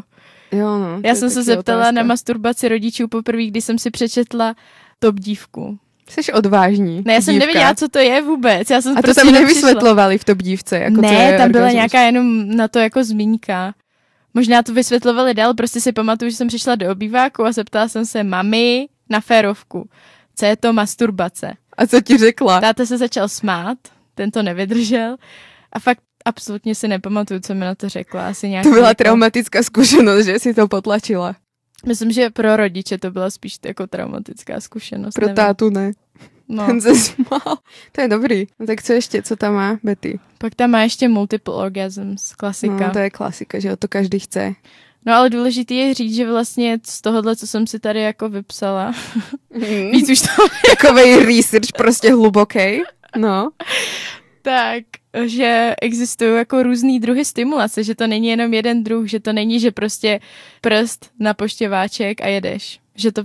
Jo, no. Já jsem se zeptala otázka. na masturbaci rodičů poprvé, když jsem si přečetla top dívku. Jsi odvážní. Ne, já jsem dívka. nevěděla, co to je vůbec. Já jsem A to prostě tam nevysvětlovali v top dívce. Jako co ne, je tam byla nějaká jenom na to jako zmínka. Možná to vysvětlovali dál, prostě si pamatuju, že jsem přišla do obýváku a zeptala jsem se mami na férovku, co je to masturbace. A co ti řekla? Táta se začal smát, ten to nevydržel a fakt absolutně si nepamatuju, co mi na to řekla. Asi nějak To byla jako, traumatická zkušenost, že si to potlačila. Myslím, že pro rodiče to byla spíš jako traumatická zkušenost. Pro nevím. tátu ne. No. Ten se smál. To je dobrý. No tak co ještě, co tam má Betty? Pak tam má ještě multiple orgasms, klasika. No, to je klasika, že jo, to každý chce. No ale důležitý je říct, že vlastně z tohohle, co jsem si tady jako vypsala, Víc víc už to takovej research prostě hluboký. No. [laughs] tak, že existují jako různý druhy stimulace, že to není jenom jeden druh, že to není, že prostě prst na poštěváček a jedeš. Že to,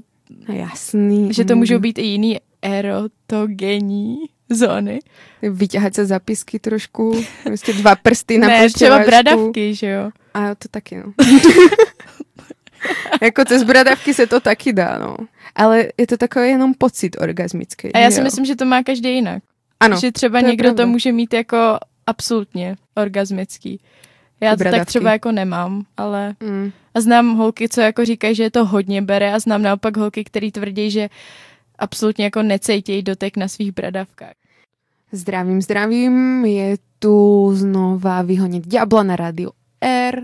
no jasný. že to můžou být i jiný erotogenní zóny. Vyťahat se zapisky trošku. Prostě dva prsty na ne, třeba bradavky, že jo. A to taky, no. [laughs] jako cez bradavky se to taky dá, no. Ale je to takový jenom pocit orgasmický. A já si jo? myslím, že to má každý jinak. Ano, že třeba to někdo pravda. to může mít jako absolutně orgasmický. Já to tak třeba jako nemám, ale mm. a znám holky, co jako říkají, že je to hodně bere a znám naopak holky, který tvrdí, že absolutně jako necejtějí dotek na svých bradavkách. Zdravím, zdravím. Je tu znova Vyhonit ďábla na rádiu R.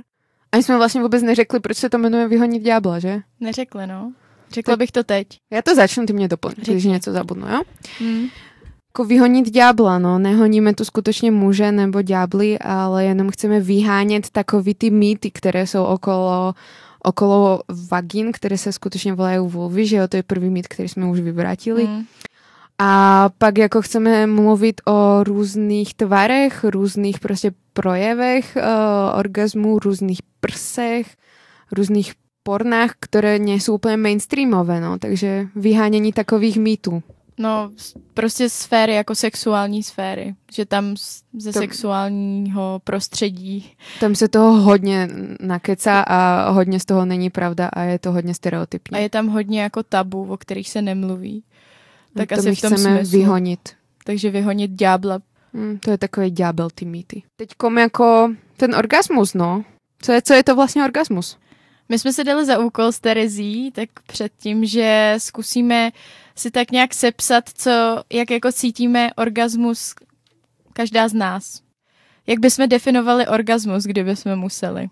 Ani jsme vlastně vůbec neřekli, proč se to jmenuje Vyhonit ďábla, že? Neřekli, no. Řekla bych to teď. Já to začnu, ty mě doplň, když něco zabudnu, jo? Hmm. Jako vyhonit ďábla, no. Nehoníme tu skutečně muže nebo ďábly, ale jenom chceme vyhánět takový ty mýty, které jsou okolo okolo vagín, které se skutečně volají vulvy, že jo, to je první mýt, který jsme už vyvrátili. Hmm. A pak jako chceme mluvit o různých tvarech, různých prostě projevech uh, orgazmu, různých prsech, různých pornách, které nejsou úplně mainstreamové, no, takže vyhánění takových mýtů. No, prostě sféry jako sexuální sféry. Že tam ze To- sexuálního prostředí. Tam se toho hodně nakecá a hodně z toho není pravda a je to hodně stereotypní. A je tam hodně jako tabu, o kterých se nemluví. Tak to asi my v tom chceme smyslu. vyhonit. Takže vyhonit ďábla. Hmm, to je takový ďábel, ty mýty. Teďkom jako ten orgasmus, no. Co je, co je to vlastně orgasmus? My jsme si dali za úkol s Terezí, tak předtím, že zkusíme si tak nějak sepsat, co, jak jako cítíme orgasmus každá z nás. Jak bychom definovali orgasmus, kdyby jsme museli.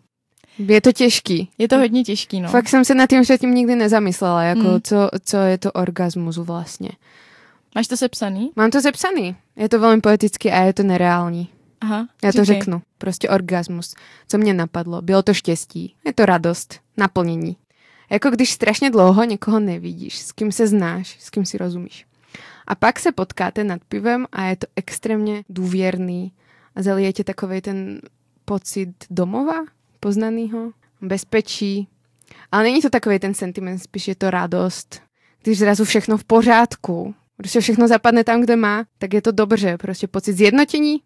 Je to těžký. Je to hodně těžký, no. Fakt jsem se nad tím předtím nikdy nezamyslela, jako Mm. co, co je to orgasmus vlastně. Máš to sepsaný? Mám to zepsaný. Je to velmi poetický a je to nereální. Aha. Já to říkej. řeknu. Prostě orgasmus. Co mě napadlo? Bylo to štěstí. Je to radost. Naplnění. Jako když strašně dlouho někoho nevidíš, s kým se znáš, s kým si rozumíš. A pak se potkáte nad pivem a je to extrémně důvěrný a zalijete takový ten pocit domova, poznanýho, bezpečí. Ale není to takový ten sentiment, spíš je to radost. Když zrazu všechno v pořádku, prostě všechno zapadne tam, kde má, tak je to dobře. Prostě pocit zjednotění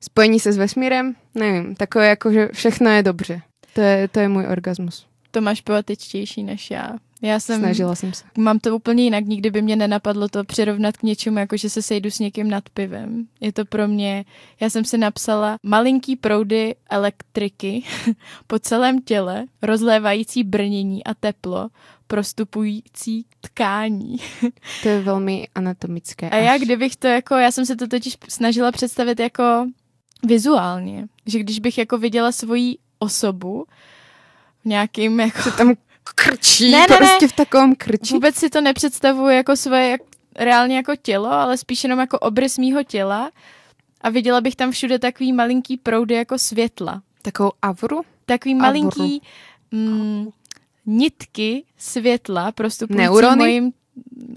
spojení se s vesmírem, nevím, takové jako, že všechno je dobře. To je, to je můj orgasmus. To máš poetičtější než já. Já jsem, Snažila jsem se. mám to úplně jinak, nikdy by mě nenapadlo to přirovnat k něčemu, jako že se sejdu s někým nad pivem. Je to pro mě, já jsem si napsala malinký proudy elektriky [laughs] po celém těle, rozlévající brnění a teplo, prostupující tkání. [laughs] To je velmi anatomické. A já kdybych to jako, já jsem se to totiž snažila představit jako vizuálně, že když bych jako viděla svoji osobu v nějakým jako... Se tam krčí, Ne, ne, ne. prostě v takovém krčí. Vůbec si to nepředstavuji jako svoje jak, reálně jako tělo, ale spíš jenom jako obrys mýho těla a viděla bych tam všude takový malinký proudy jako světla. Takovou avru? Takový Avru. malinký mm, nitky světla prostupující Neurony? mojím,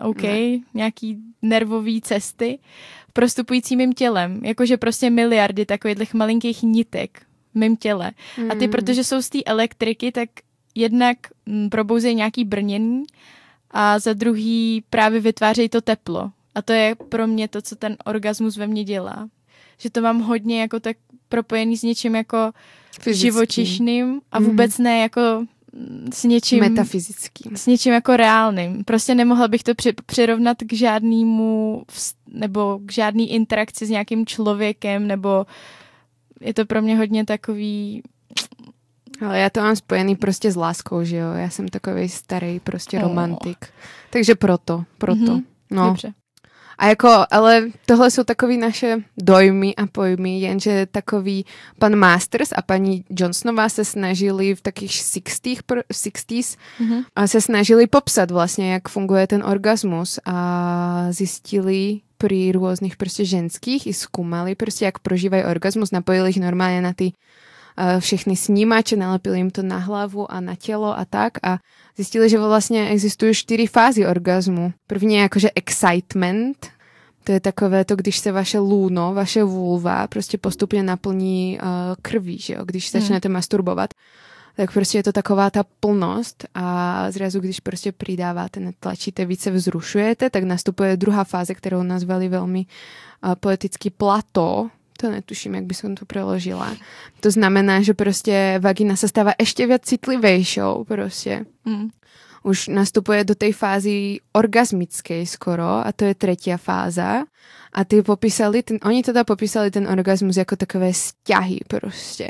OK, ne. nějaký nervový cesty, prostupující mým tělem. Jakože prostě miliardy takových malinkých nitek v mým těle. A ty, Mm. protože jsou z té elektriky, tak jednak mm, probouzejí nějaký brnění a za druhý právě vytvářejí to teplo. A to je pro mě to, co ten orgasmus ve mně dělá. Že to mám hodně jako tak propojený s něčím jako Fyzický. živočišným a Mhm. vůbec ne jako mm, s něčím, Metafyzický. s něčím jako reálným. Prostě nemohla bych to při, přirovnat k žádnému nebo k žádný interakci s nějakým člověkem nebo je to pro mě hodně takový Ale já to mám spojený prostě s láskou, že jo? Já jsem takový starý prostě Oh. romantik. Takže proto, proto. Mhm. No. dobře. A jako, ale tohle jsou takový naše dojmy a pojmy, jenže takový pan Masters a paní Johnsonová se snažili v takých 60 pr- 60s Mhm. a se snažili popsat vlastně, jak funguje ten orgasmus a zjistili pri různých prostě ženských i zkoumali prostě, jak prožívají orgasmus, napojili ich normálně na ty uh, všechny snímače, nalepili jim to na hlavu a na tělo a tak a zjistili, že vlastně existují čtyři fázy orgazmu. První je jakože excitement, to je takové to, když se vaše lůno, vaše vulva prostě postupně naplní uh, krví, že jo, když Hmm. začnete masturbovat tak prostě je to taková ta plnost a zrazu, když prostě přidáváte, netlačíte, více vzrušujete, tak nastupuje druhá fáze, kterou nazvali velmi uh, poeticky plato, to netuším, jak by som to preložila. To znamená, že prostě vagina se stává ještě viac citlivejšou prostě. Mm. Už nastupuje do tej fázy orgasmickej skoro a to je tretia fáza. A ty popísali, ten, oni teda popísali ten orgasmus jako takové vzťahy prostě.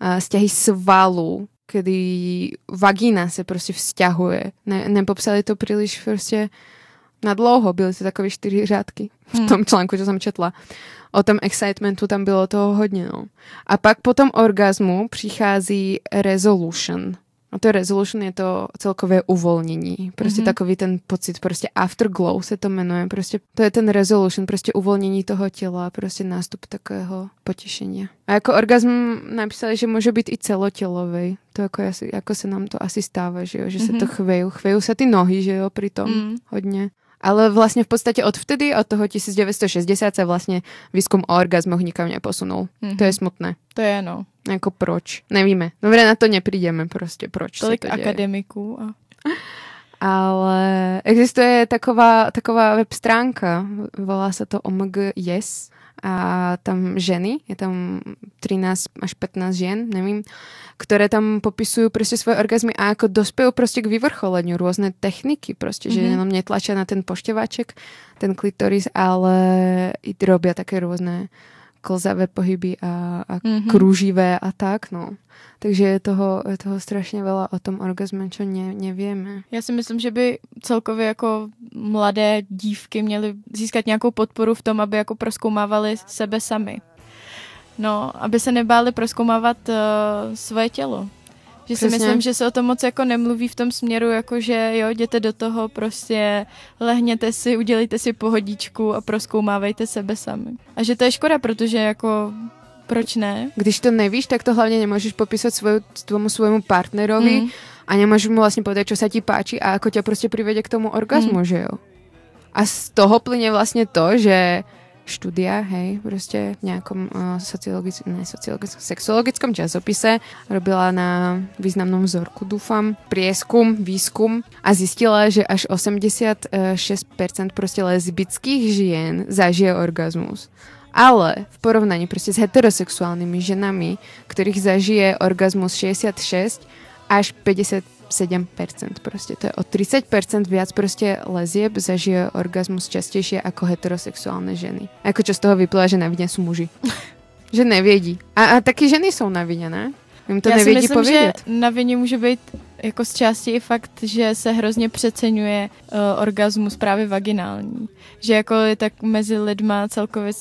A vzťahy svalu, kedy vagina se prostě vzťahuje. Ne, nepopsali to příliš prostě na dlouho, byly to takové čtyři řádky v Hmm. tom článku, co jsem četla. O tom excitementu tam bylo toho hodně, no. A pak po tom orgasmu přichází resolution. A to resolution je to celkové uvolnění. Prostě Mhm. mm-hmm. takový ten pocit, prostě afterglow se to jmenuje. Prostě to je ten resolution, prostě uvolnění toho těla, prostě nástup takového potěšení. A jako orgasm napísali, že může být i celotělový. To jako, jako se nám to asi stává, že jo, že se to Mhm. chvějí. Chvějí se ty nohy, že jo, pri tom Mm. hodně. Ale vlastně v podstatě od vtedy, od toho 1960 se vlastně výzkum o orgazmoch nikam neposunul. Mhm. To je smutné. To je no. Jako proč? Nevíme. Dobre, na to neprídeme prostě, proč Tolik se to akademiků. A... [laughs] Ale existuje taková, taková web stránka, volá se to OMG Yes a tam ženy, je tam 13 až 15 žien, nevím, které tam popisují prostě svoje orgazmy a jako dospějí prostě k vyvrcholeniu různé techniky prostě, že Mhm. jenom netlačia na ten pošťováček, ten klitoris, ale i robia také různé klzavé pohyby a, a Mhm. kruživé a tak, no. Takže je toho, je toho strašně veľa o tom orgazme, čo ne, nevieme. Já si myslím, že by celkově jako mladé dívky měly získat nějakou podporu v tom, aby jako proskoumávali sebe sami. No, aby se nebáli proskoumávat uh, svoje tělo. Že Přesně. si myslím, že se o tom moc jako nemluví v tom směru, jako že jo, jděte do toho, prostě lehněte si, udělejte si pohodičku a proskoumávejte sebe sami. A že to je škoda, protože jako proč ne? Když to nevíš, tak to hlavně nemůžeš popísať svoju, tomu svojmu partnerovi Mm. a nemôžeš mu vlastne povedať, čo sa ti páči a ako ťa prostě privede k tomu orgazmu, že jo? A z toho plyne vlastne to, že štúdia, hej, prostě v nejakom uh, sociologickom, ne sociologickom, sexuologickom časopise robila na významnom vzorku, dúfam, prieskum, výskum a zistila, že až 86% prostě lesbických žien zažije orgazmus. Ale v porovnaní prostě s heterosexuálnymi ženami, ktorých zažije orgazmus 66 až 57%. Prostě to je o 30% viac prostě lezieb zažije orgazmus častejšie ako heterosexuálne ženy. Ako čo z toho vyplýva, že na vine sú muži. [laughs] že nevědí. A, a taky ženy jsou na vině, ne? Jim to Já si nevědí myslím, povědět. že na vině může být jako z části i fakt, že se hrozně přeceňuje uh, orgasmus právě vaginální. Že jako je tak mezi lidma celkově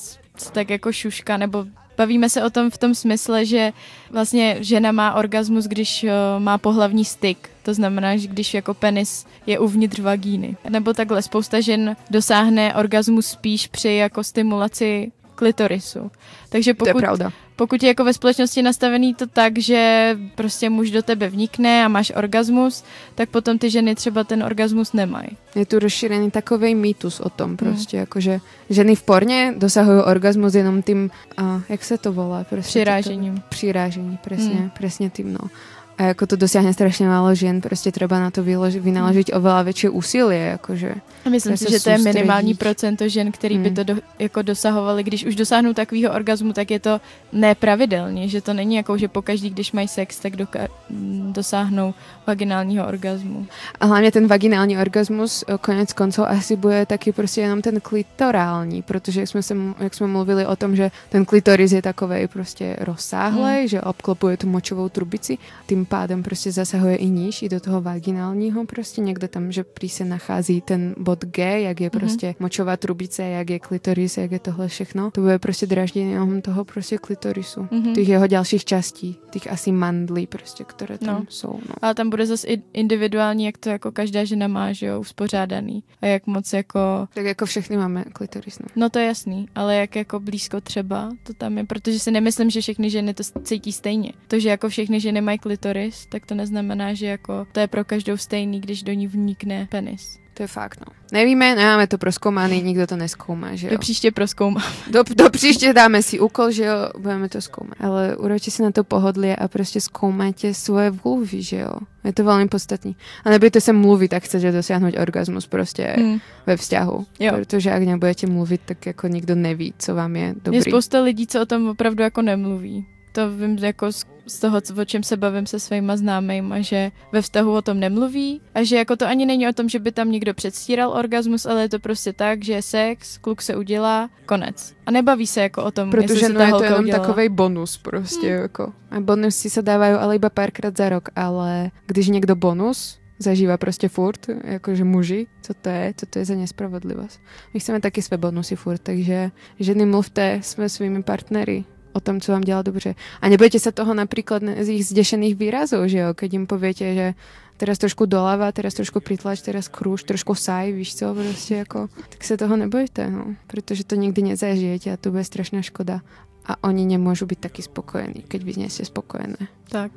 tak jako šuška, nebo bavíme se o tom v tom smysle, že vlastně žena má orgasmus, když uh, má pohlavní styk. To znamená, že když jako penis je uvnitř vagíny. Nebo takhle spousta žen dosáhne orgasmu spíš při jako stimulaci klitorisu. Takže To je pokud pravda. pokud je jako ve společnosti nastavený to tak, že prostě muž do tebe vnikne a máš orgasmus, tak potom ty ženy třeba ten orgasmus nemají. Je tu rozšírený takový mýtus o tom prostě, jako že ženy v porně dosahují orgasmus jenom tím, a, jak se to volá? Prostě Přirážením. Přirážení, přesně, Hmm. hmm. přesně tím, no. A jako to dosáhne strašně málo žen, prostě třeba na to vylož, vynaložit oveľa větší úsilí, jakože. A myslím si, že to je minimální procento žen, který by Hmm. to do, jako dosahovali. Když už dosáhnou takového orgasmu, tak je to nepravidelně, že to není jako, že pokaždý, když mají sex, tak doka- m, dosáhnou vaginálního orgasmu. A hlavně ten vaginální orgasmus, eh, konec konců asi bude taky prostě jenom ten klitorální, protože jak jsme, se, jak jsme mluvili o tom, že ten klitoris je takovej prostě rozsáhlej, Hmm. že obklopuje tu močovou trubici, tím pádem prostě zasahuje i níž, i do toho vaginálního prostě, někde tam, že prý se nachází ten bod G, jak je Mhm. prostě močová trubice, jak je klitoris, jak je tohle všechno. To bude prostě draždění jenom toho prostě klitorisu. Mhm. Těch jeho dalších částí, těch asi mandlí prostě, které tam No. jsou. No. Ale tam bude zase individuální, jak to jako každá žena má, že jo, uspořádaný. A jak moc jako Tak jako všechny máme klitoris, no. No to je jasný, ale jak jako blízko třeba to tam je, protože si nemyslím, že všechny ženy to cítí stejně. To, že jako všechny ženy mají klitoris, tak to neznamená, že jako to je pro každou stejný, když do ní vnikne penis. To je fakt, no. Nevíme, nemáme to proskoumaný, nikdo to neskoumá, že jo. Do příště proskoumám. Do, do příště dáme si úkol, že jo, budeme to zkoumat. Ale určitě si na to pohodlie a prostě zkoumáte svoje vulvy, že jo. Je to velmi podstatný. A nebudete se mluvit, tak chcete dosáhnout orgasmus prostě Hmm. ve vzťahu. Jo. Protože jak nebudete mluvit, tak jako nikdo neví, co vám je dobrý. Je spousta lidí, co o tom opravdu jako nemluví. To vím jako z, z toho, co- o čem se bavím se svýma známejma, že ve vztahu o tom nemluví a že jako to ani není o tom, že by tam někdo předstíral orgasmus, ale je to prostě tak, že je sex, kluk se udělá, konec. A nebaví se jako o tom, Protože no ta je to jenom takový bonus prostě, jako. A bonusy se dávají ale iba párkrát za rok, ale když někdo bonus zažívá prostě furt, jakože muži, co to je, co to je za nespravodlivost. My chceme taky své bonusy furt, takže ženy mluvte jsme svými partnery o tom, co vám dělá dobře. A nebojte se toho například z jich zdešených výrazů, že jo, keď jim povětě, že teraz trošku dolava, teraz trošku pritlač, teraz kruž, trošku saj, víš co, prostě jako, tak se toho nebojte, no, protože to nikdy nezažijete a to bude strašná škoda. A oni nemůžu být taky spokojení, keď vy nie ste spokojené. Tak.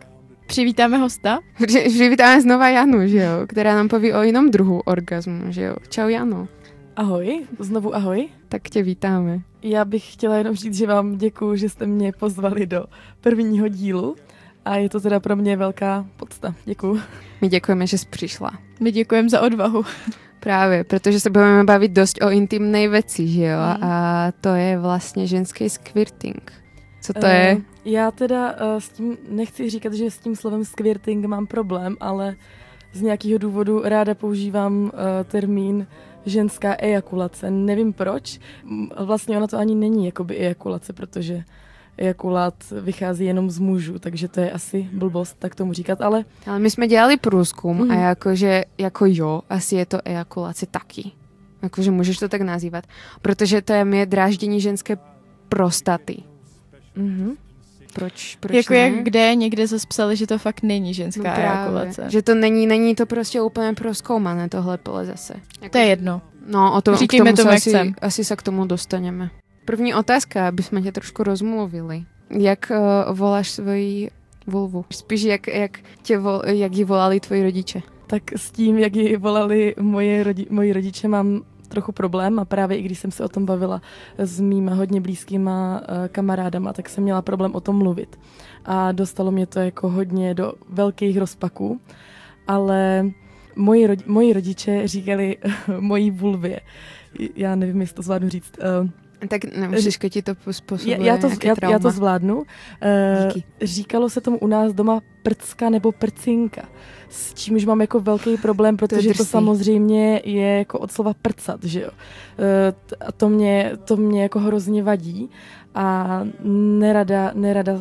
Přivítáme hosta. Při- [laughs] Přivítáme znova Janu, že jo, která nám poví o jinom druhu orgazmu, že jo. Čau Jano, Ahoj, znovu ahoj. tak tě vítáme. Já bych chtěla jenom říct, že vám děkuju, že jste mě pozvali do prvního dílu a je to teda pro mě velká podsta. Děkuju. My děkujeme, že jsi přišla. My děkujeme za odvahu. Právě, protože se budeme bavit dost o intimnej věci, že jo, Mm. a to je vlastně ženský squirting. Co to Eh, je? Já teda uh, s tím nechci říkat, že s tím slovem squirting mám problém, ale z nějakého důvodu ráda používám uh, termín ženská ejakulace. Nevím proč. M, Vlastně ona to ani není jakoby ejakulace, protože ejakulát vychází jenom z mužů, takže to je asi blbost tak tomu říkat, ale Ale my jsme dělali průzkum Mhm. a jakože, jako jo, asi je to ejakulace taky. Jakože můžeš to tak nazývat. Protože to je mě dráždění ženské prostaty. mhm. Proč, proč jako ne? jak kde někde zase psali, že to fakt není ženská No ejakulace. Že to není, není to prostě úplně proskoumané tohle pole zase. To je jedno. No, o to, k tomu, tomu, se asi, chcem. asi se k tomu dostaneme. První otázka, aby jsme tě trošku rozmluvili. Jak uh, voláš svoji vulvu? Spíš jak, jak, tě vol, jak ji volali tvoji rodiče. tak s tím, jak ji volali moje rodi, moji rodiče, mám trochu problém a právě i když jsem se o tom bavila s mýma hodně blízkýma eh, kamarádama, tak jsem měla problém o tom mluvit. A dostalo mě to jako hodně do velkých rozpaků, ale moji, rodi, moji rodiče říkali [laughs] mojí vulvě, já nevím, jestli to zvládnu říct, eh, Tak nemůžeš, ti to způsobuje já, já, to, já, trauma. já to zvládnu. Uh, říkalo se tomu u nás doma prcka nebo prcinka, s čímž mám jako velký problém, protože to, to samozřejmě je jako od slova prcat, že jo. Uh, a to mě, to mě jako hrozně vadí a nerada, nerada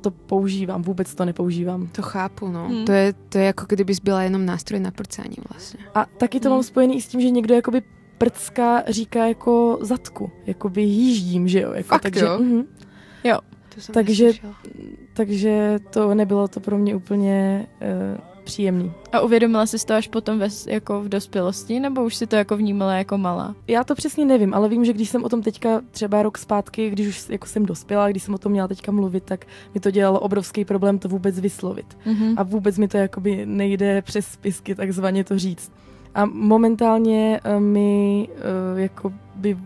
to používám, vůbec to nepoužívám. To chápu, no. Hmm. To, je, to je jako kdybys byla jenom nástroj na prcání vlastně. A taky to hmm. mám spojený s tím, že někdo jakoby prcka říká jako zadku, jakoby jíždím, že jo. Jako, Fakt takže, jo? Mm-hmm. Jo. To takže, takže to nebylo to pro mě úplně uh, příjemný. A uvědomila jsi to až potom ve, jako v dospělosti, nebo už si to jako vnímala jako malá? Já to přesně nevím, ale vím, že když jsem o tom teďka třeba rok zpátky, když už jako jsem dospěla, když jsem o tom měla teďka mluvit, tak mi to dělalo obrovský problém to vůbec vyslovit. Mm-hmm. A vůbec mi to jakoby nejde přes spisky takzvaně to říct. A momentálně uh, mi uh, jako by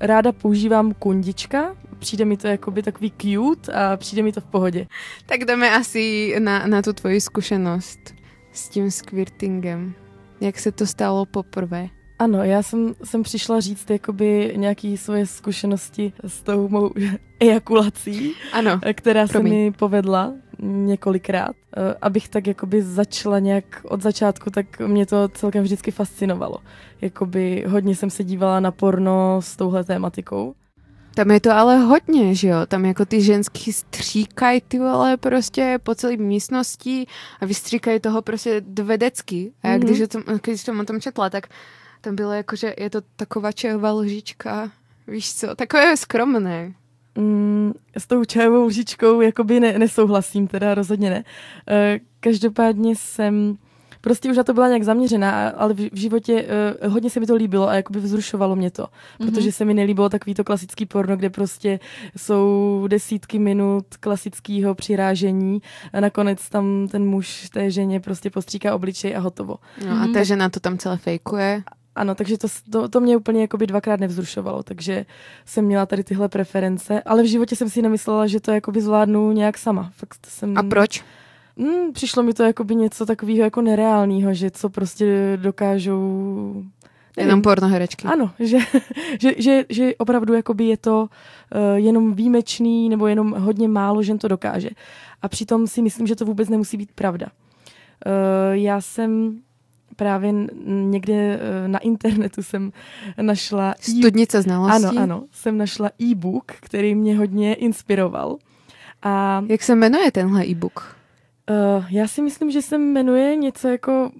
ráda používám kundička, přijde mi to jakoby takový cute a přijde mi to v pohodě. Tak jdeme asi na, na tu tvoji zkušenost s tím squirtingem. Jak se to stalo poprvé? Ano, já jsem, jsem přišla říct jakoby nějaký svoje zkušenosti s tou mou [laughs] ejakulací, ano, která promiň. se mi povedla několikrát. Eh, abych tak jakoby začala nějak od začátku, tak mě to celkem vždycky fascinovalo. Jakoby hodně jsem se dívala na porno s touhle tématikou. Tam je to ale hodně, že jo? Tam jako ty ženský stříkají ty vole prostě po celé místnosti a vystříkají toho prostě dvedecky. A mm-hmm. když, tom, když jsem o tom četla, tak tam bylo jako, že je to taková čajová lžička, víš co, takové skromné. Mm, s tou čajovou lžičkou jakoby ne, nesouhlasím, teda rozhodně ne. E, každopádně jsem prostě už na to byla nějak zaměřená, ale v, v životě uh, hodně se mi to líbilo a jakoby vzrušovalo mě to, mm-hmm. protože se mi nelíbilo takový to klasický porno, kde prostě jsou desítky minut klasického přirážení a nakonec tam ten muž té ženě prostě postříká obličej a hotovo. No mm-hmm. a ta žena to tam celé fejkuje. Ano, takže to, to, to mě úplně jakoby dvakrát nevzrušovalo, takže jsem měla tady tyhle preference, ale v životě jsem si nemyslela, že to jakoby zvládnu nějak sama. Fakt jsem... A proč? Mm, přišlo mi to jako by něco takového jako nereálního, že co prostě dokážou Nevím. Jenom pornoherečky. Ano, že, [laughs] že, že, že opravdu jakoby je to uh, jenom výjimečný nebo jenom hodně málo žen to dokáže. A přitom si myslím, že to vůbec nemusí být pravda. Uh, já jsem právě někde uh, na internetu jsem našla... Studnice znalostí? Ano, ano. Jsem našla e-book, který mě hodně inspiroval. A... Jak se jmenuje tenhle e-book? Uh, já si myslím, že se jmenuje něco jako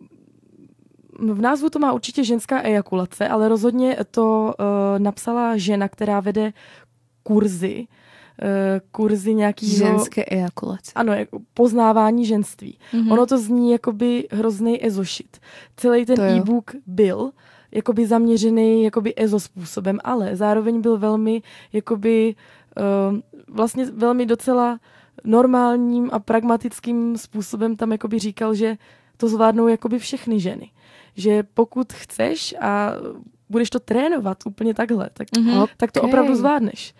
v názvu to má určitě ženská ejakulace, ale rozhodně to uh, napsala žena, která vede kurzy, uh, kurzy nějaký Ženské ejakulace. Ano, jako poznávání ženství. Mm-hmm. Ono to zní jakoby hrozný ezošit. Celý ten e-book byl jakoby zaměřený jakoby ezo způsobem, ale zároveň byl velmi jakoby uh, vlastně velmi docela normálním a pragmatickým způsobem tam jakoby říkal, že to zvládnou jakoby všechny ženy. Že pokud chceš a budeš to trénovat úplně takhle, tak, mm-hmm. tak to okay. opravdu zvládneš.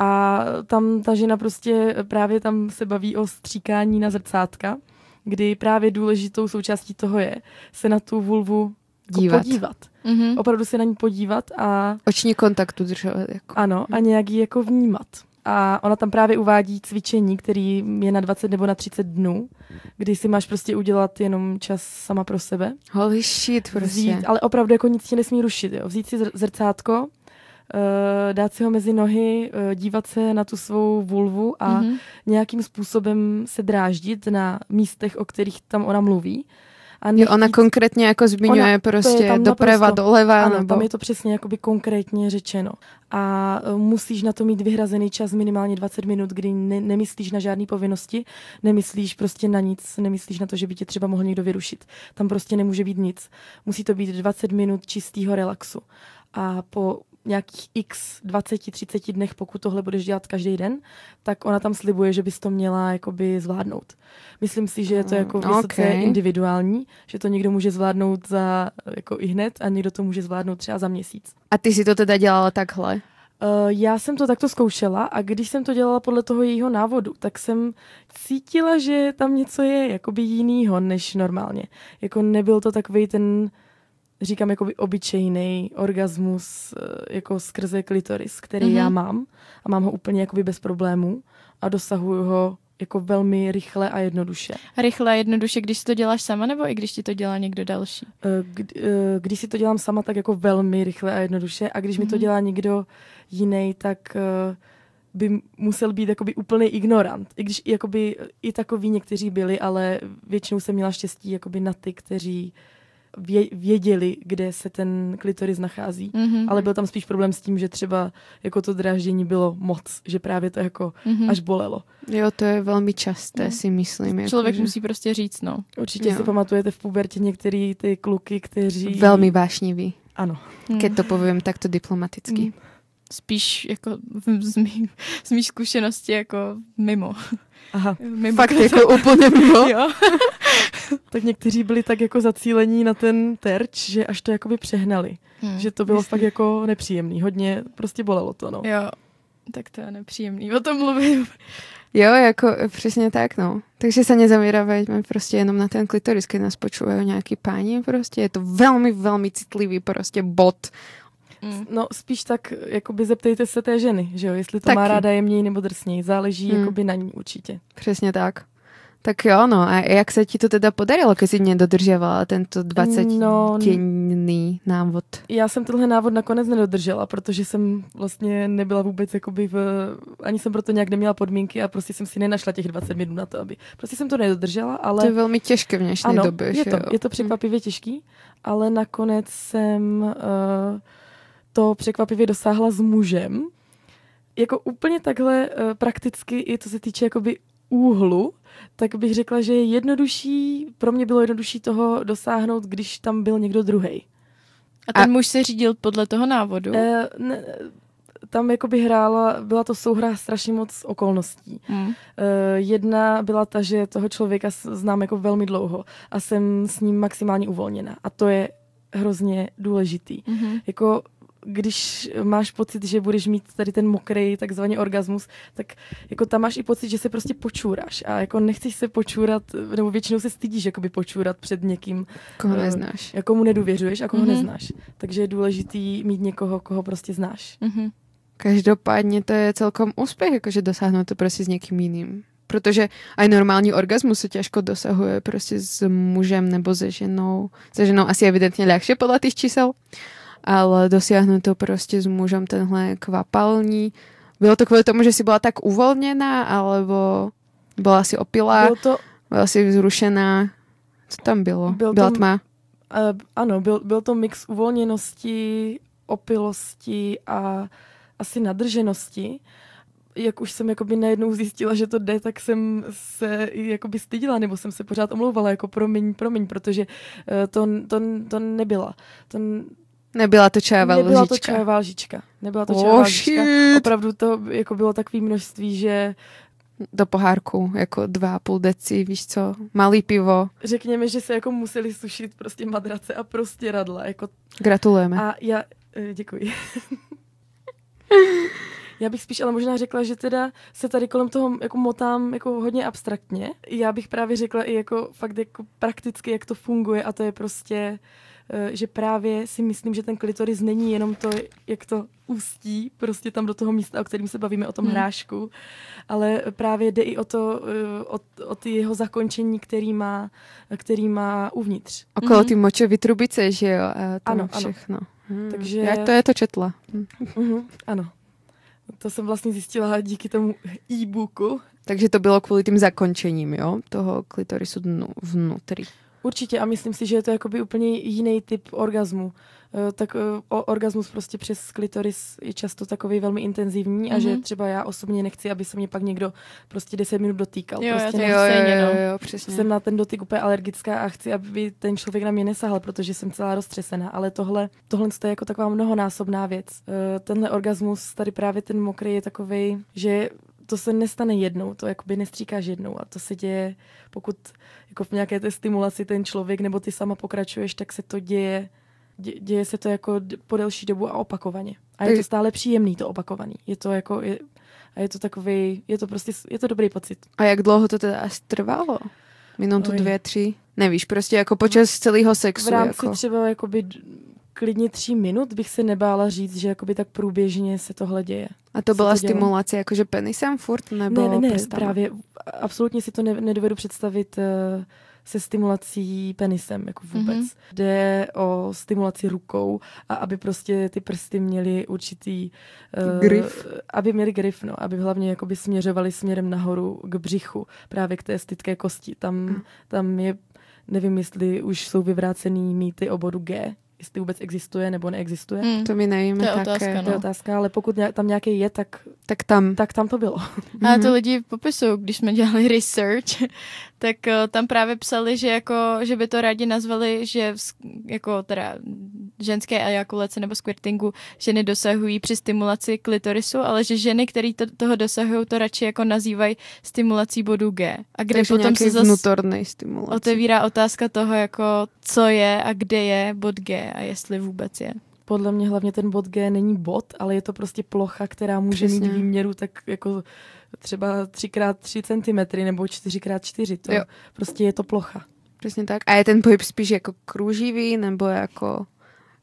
A tam ta žena prostě právě tam se baví o stříkání na zrcátka, kdy právě důležitou součástí toho je se na tu vulvu jako dívat. podívat. Mm-hmm. Opravdu se na ní podívat a... Oční kontakt udržovat. Jako. Ano, a nějak ji jako vnímat. A ona tam právě uvádí cvičení, který je na 20 nebo na 30 dnů, kdy si máš prostě udělat jenom čas sama pro sebe. Holy shit, prostě. Vzít, ale opravdu jako nic tě nesmí rušit, jo. Vzít si zrcátko, uh, dát si ho mezi nohy, uh, dívat se na tu svou vulvu a mm-hmm. nějakým způsobem se dráždit na místech, o kterých tam ona mluví a jo, ona konkrétně jako zmiňuje ona, prostě doprava, naprosto, doleva. Ano, nebo... tam je to přesně jakoby konkrétně řečeno. A e, musíš na to mít vyhrazený čas minimálně 20 minut, kdy ne, nemyslíš na žádné povinnosti, nemyslíš prostě na nic, nemyslíš na to, že by tě třeba mohl někdo vyrušit. Tam prostě nemůže být nic. Musí to být 20 minut čistého relaxu. A po nějakých x 20-30 dnech, pokud tohle budeš dělat každý den, tak ona tam slibuje, že bys to měla jakoby zvládnout. Myslím si, že je to jako vysoce okay. individuální, že to někdo může zvládnout za jako i hned a někdo to může zvládnout třeba za měsíc. A ty si to teda dělala takhle? Uh, já jsem to takto zkoušela a když jsem to dělala podle toho jejího návodu, tak jsem cítila, že tam něco je jakoby jinýho než normálně. Jako nebyl to takový ten říkám jakoby obyčejný orgasmus eh, jako skrze klitoris, který mm-hmm. já mám a mám ho úplně jakoby bez problémů a dosahuju ho jako velmi rychle a jednoduše. Rychle a jednoduše, když si to děláš sama, nebo i když ti to dělá někdo další? Eh, kdy, eh, když si to dělám sama, tak jako velmi rychle a jednoduše a když mm-hmm. mi to Mhm. dělá někdo jiný, tak by musel být jakoby úplný ignorant. I když jakoby i takový někteří byli, ale většinou jsem měla štěstí jakoby na ty, kteří vě, věděli, kde se ten klitoris nachází. Mm-hmm. Ale byl tam spíš problém s tím, že třeba jako to dráždění bylo moc, že právě to jako mm-hmm. až bolelo. Jo, to je velmi časté, No. si myslím. Člověk jako, musí prostě říct, no. Určitě Jo. si pamatujete v pubertě některý ty kluky, kteří... Velmi vášnivý, Ano. Mm. keď to povím takto diplomaticky. Mm. Spíš jako z mých, z mých zkušenosti jako mimo. Aha. [laughs] mimo Fakt jako úplně mimo. [laughs] Jo. [laughs] Tak někteří byli tak jako zacílení na ten terč, že až to jakoby přehnali. Hmm. Že to bylo fakt jako nepříjemný. Hodně prostě bolelo to, no. Jo, tak to je nepříjemný o tom mluvit. Jo, jako přesně tak, no. Takže sa nezamieravajme prostě jenom na ten klitoris, keď nás počúvajú nejakí páni, prostě je to velmi, velmi citlivý prostě bod. Mm. No spíš tak, jakoby zeptejte se té ženy, že jo, jestli to Taky. má ráda jemněji nebo drsněji. Záleží Hmm. jakoby na ní určitě. Přesně tak. Tak jo, no a jak sa ti to teda podarilo, keď si nedodržiavala tento 20 No, denný návod? Já jsem tenhle návod nakonec nedodržela, protože jsem vlastně nebyla vůbec jakoby v, ani jsem proto nějak neměla podmínky a prostě jsem si nenašla těch 20 minut na to, aby, prostě jsem to nedodržela, ale... To je velmi těžké v dnešní ano, době. je to, jo? je to překvapivě těžký, ale nakonec jsem uh, to překvapivě dosáhla s mužem. Jako úplně takhle uh, prakticky, i co se týče jakoby úhlu, tak bych řekla, že je jednodušší, pro mě bylo jednodušší toho dosáhnout, když tam byl někdo druhý. A ten a... muž se řídil podle toho návodu? Eh, ne, tam jakoby hrála, byla to souhra strašně moc okolností. Mm. Uh, jedna byla ta, že toho člověka znám jako velmi dlouho a jsem s ním maximálně uvolněna. A to je hrozně důležitý. Mm-hmm. Jako když máš pocit, že budeš mít tady ten mokrý takzvaný orgasmus, tak jako tam máš i pocit, že se prostě počůráš a jako nechceš se počůrat, nebo většinou se stydíš jakoby počůrat před někým, Koho eh, neznáš. komu nedůvěřuješ a koho Mhm. neznáš. Takže je důležitý mít někoho, koho prostě znáš. Mm-hmm. Každopádně to je celkom úspěch, jakože dosáhnout to prostě s někým jiným. Protože aj normální orgasmus se těžko dosahuje prostě s mužem nebo se ženou. Se ženou asi evidentně ľahšie podle těch čísel, ale dosiahnuť to prostě s mužem tenhle kvapalní. Bylo to kvůli tomu, že si byla tak uvolněná, alebo byla si opilá, Bylo to, byla si vzrušená. Co tam bylo? Byl Byla to- tma. Uh, ano, byl, byl to mix uvolněnosti, opilosti a asi nadrženosti. Jak už jsem jakoby najednou zjistila, že to jde, tak jsem se jakoby stydila, nebo jsem se pořád omlouvala, jako promiň, promiň, protože uh, to, to, to nebyla. To, Nebyla to čajová nebyla to lžička. čajová lžička. Nebyla to Oh, čajová lžička. shit. Opravdu to jako bylo takové množství, že Do pohárku, jako dva půl deci, víš co, malý pivo. řekněme, že se jako museli sušit prostě madrace a prostě radla. Jako Gratulujeme. A já, eh, děkuji. [laughs] Já bych spíš ale možná řekla, že teda se tady kolem toho jako motám jako hodně abstraktně. Já bych právě řekla i jako fakt jako prakticky, jak to funguje a to je prostě, eh, že právě si myslím, že ten klitoris není jenom to, jak to ústí prostě tam do toho místa, o kterým se bavíme, o tom Hmm. hrášku, ale právě jde i o to, eh, o, o ty jeho zakončení, který má, který má uvnitř. Okolo Mhm. ty močový trubice, že jo, a to Ano, ano, ano. všechno. Hmm. Takže- Jak to je to četla? Hm. Mhm, ano. To jsem vlastně zjistila díky tomu e-booku. Takže to bylo kvůli tým zakončením, jo, toho klitorisu dnu, vnutri. Určitě a myslím si, že je to jakoby úplně jiný typ orgazmu. Eh, Tak eh, o- orgasmus prostě přes klitoris je často takový velmi intenzivní a že Mhm. třeba já osobně nechci, aby se mě pak někdo prostě 10 minut dotýkal. Jo, prostě ne- jo, stejně, no. jo, přesně. jsem na ten dotyk úplně alergická a chci, aby ten člověk na mě nesahal, protože jsem celá roztřesená. Ale tohle, tohle je jako taková mnohonásobná věc. Eh, Tenhle orgasmus, tady právě ten mokrý je takový, že to se nestane jednou, to jakoby nestříkáš jednou a to se děje, pokud jako v nějaké té stimulaci ten člověk nebo ty sama pokračuješ, tak se to děje, dě, děje se to jako po delší dobu a opakovaně. A je to stále příjemný to opakovaný. Je to jako, je, a je to takový, je to prostě, je to dobrý pocit. A jak dlouho to teda až trvalo? Minutu, Oj. dvě, tři. Nevíš, prostě jako počas celého V sexu. rámci jako. třeba jakoby klidně tří minut bych se nebála říct, že jakoby tak průběžně se tohle děje. A to byla to stimulace jakože penisem furt, nebo ne, ne, ne, prstama? právě absolutně si to ne, nedovedu představit uh, se stimulací penisem, jako vůbec. Mhm. Mm-hmm. Jde o stimulaci rukou a aby prostě ty prsty měly určitý... Uh, Grif. Aby měly grif, no, aby hlavně jakoby směřovaly směrem nahoru k břichu, právě k té stytké kosti. Tam, Mhm. tam je, nevím, jestli už jsou vyvrácený mýty o bodu G, jestli vůbec existuje nebo neexistuje. Mm. To my nevíme To je také. otázka, To je no. otázka, ale pokud tam nějaký je, tak, Tak tam. tak tam to bylo. [laughs] Mhm. to lidi popisují, když jsme dělali research, [laughs] tak uh, tam právě psali, že jako, že by to rádi nazvali, že jako teda ženské ejakulace nebo squirtingu ženy dosahují při stimulaci klitorisu, ale že ženy, které to, toho dosahují, to radši jako nazývají stimulací bodu G. A kde Takže potom se zase otevírá otázka toho, jako co je a kde je bod G a jestli vůbec je. Podle mě hlavně ten bod G není bod, ale je to prostě plocha, která může Přesně. mít výměru tak jako třeba 3x3 cm nebo 4x4. To Jo. prostě je to plocha. Přesně tak. A je ten pohyb spíš jako kruživý, nebo jako...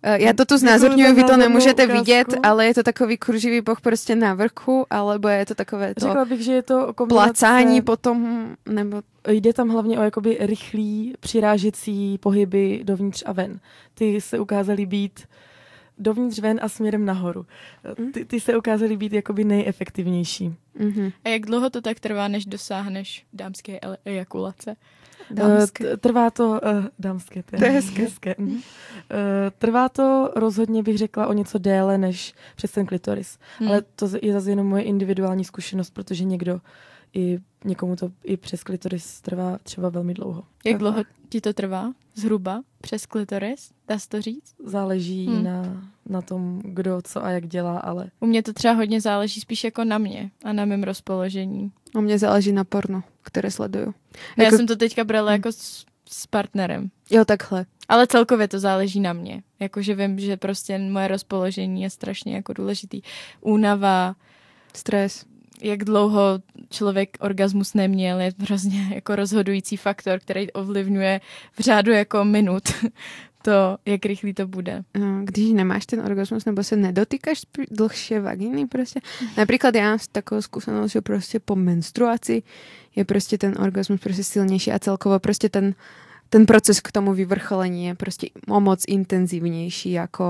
Eh, Já to tu Děkuju znázorňuji, vy to nemůžete ukázku. vidět, ale je to takový kruživý poh prostě na vrchu, alebo je to takové to Řekla bych, že je to kombinace... placání potom, nebo Jde tam hlavně o jakoby rychlý přirážecí pohyby dovnitř a ven. Ty se ukázaly být dovnitř ven a směrem nahoru. Mm. Ty, ty se ukázaly být jakoby nejefektivnější. mhm, A jak dlouho to tak trvá, než dosáhneš dámské ele- ejakulace? dámské. Eh, t- Trvá to, uh, dámské, To je hezké. mhm. Uh, trvá to rozhodně, bych řekla, o něco déle než přes ten klitoris. Hmm. Ale to je zase jenom moje individuální zkušenost, protože někdo i někomu to i přes klitoris trvá třeba velmi dlouho. Jak dlouho ti to trvá? Zhruba? Přes klitoris? Dá se to říct? Záleží Hmm. na, na tom, kdo co a jak dělá, ale U mě to třeba hodně záleží spíš jako na mě a na mém rozpoložení. U mě záleží na porno, které sleduju. Já Jako- jsem to teďka brala jako s, s partnerem. Jo, takhle. Ale celkově to záleží na mě. Jakože vím, že prostě moje rozpoložení je strašně jako důležitý. Únava, Stres. Jak dlouho člověk orgasmus neměl, je hrozně jako rozhodující faktor, který ovlivňuje v řádu jako minut [laughs] to, jak rychlý to bude. No, když nemáš ten orgasmus nebo se nedotýkaš spí- dlhšie vagíny prostě. Napríklad ja mám takovou skúsenosť, že prostě po menstruaci je prostě ten orgasmus prostě silnější a celkovo prostě ten ten proces k tomu vyvrcholení je prostě o moc intenzívnější, jako,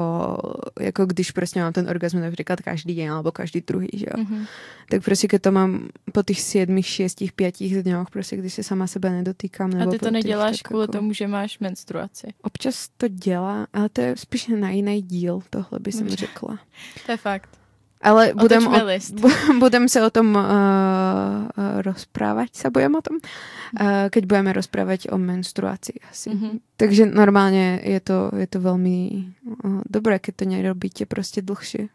jako když prostě mám ten orgasmus například každý den alebo každý druhý, že jo. Mhm. Tak prostě keď to mám po těch siedmých, šiestich, pětích dňoch, prostě když se sama sebe nedotýkám. A Nebo ty po to těch, neděláš tak kvůli jako- tomu, že máš menstruaci. Občas to dělá, ale to je spíš na jiný díl, tohle by Dobře. řekla. To je fakt. Ale budem, o, [laughs] budem se o tom uh, uh, rozprávať, sa budem o tom, uh, keď budeme rozprávať o menstruaci asi. Mhm. Takže normálně je to, je to velmi uh, dobré, keď to nerobíte prostě dlhšie.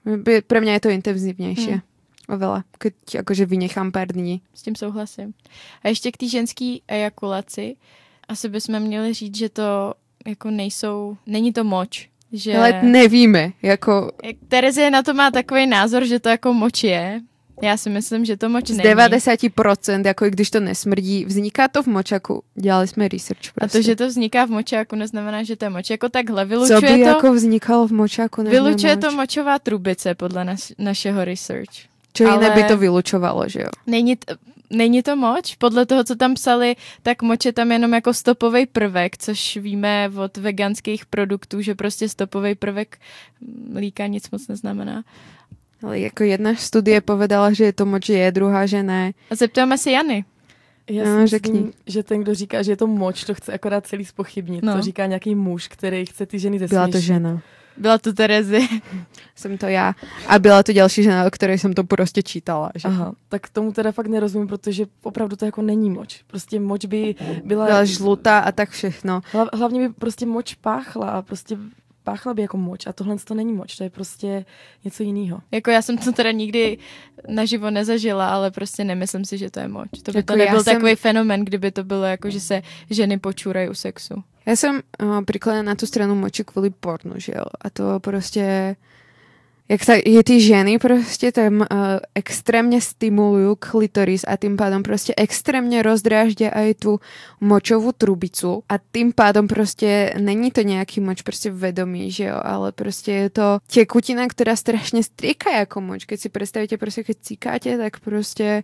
Pre mňa je to intenzívnejšie. Hmm. Oveľa. Keď akože vynechám pár dní. S tím souhlasím. A ještě k té ženské ejakulaci, asi bychom měli říct, že to jako nejsou, není to moč. Že... Ale nevíme, jako Jak Terezie na to má takový názor, že to jako moč je. Já si myslím, že to moč z není. 90%, jako i když to nesmrdí, vzniká to v močaku. Dělali jsme research A prostě. to, že to vzniká v močáku, neznamená, že to je moč. Jako takhle, Co vylučuje by to, jako vznikalo v močáku? než vylučuje moč? to močová trubice podle naš, našeho research. Čo jiné ale- by to vylučovalo, že jo? Není, t- není to moč? Podle toho, co tam psali, tak moč je tam jenom jako stopový prvek, což víme od veganských produktů, že prostě stopový prvek mlíka nic moc neznamená. Ale jako jedna studie povedala, že je to moč je, druhá, že ne. A zeptáme se Jany. Já No, si myslím, řekni. že ten, kdo říká, že je to moč, to chce akorát celý spochybnit. No. To říká nějaký muž, který chce ty ženy Byla to žena. Byla to Terezy. [laughs] Jsem to já. A byla to další žena, o které jsem to prostě čítala. Že? Aha, tak tomu teda fakt nerozumím, protože opravdu to jako není moč. Prostě moč by byla... Byla žlutá a tak všechno. Hla, hlavně by prostě moč páchla a prostě páchla by jako moč. A tohle to není moč, to je prostě něco jiného. Jako já jsem to teda nikdy naživo nezažila, ale prostě nemyslím si, že to je moč. To by Jako to nebyl jsem- takový fenomen, kdyby to bylo jako, že se ženy počúrají u sexu. Já jsem uh, priklená na tu stranu moči kvůli pornu, že jo. A to prostě... jak sa je ty ženy prostě tam uh, extrémně stimulujú klitoris a tým pádom prostě extrémně rozdráždia aj tu močovú trubicu a tým pádom prostě není to nějaký moč prostě vedomý, že jo, ale prostě je to tekutina, která strašně strieka jako moč. Keď si představíte prostě, keď cíkáte, tak prostě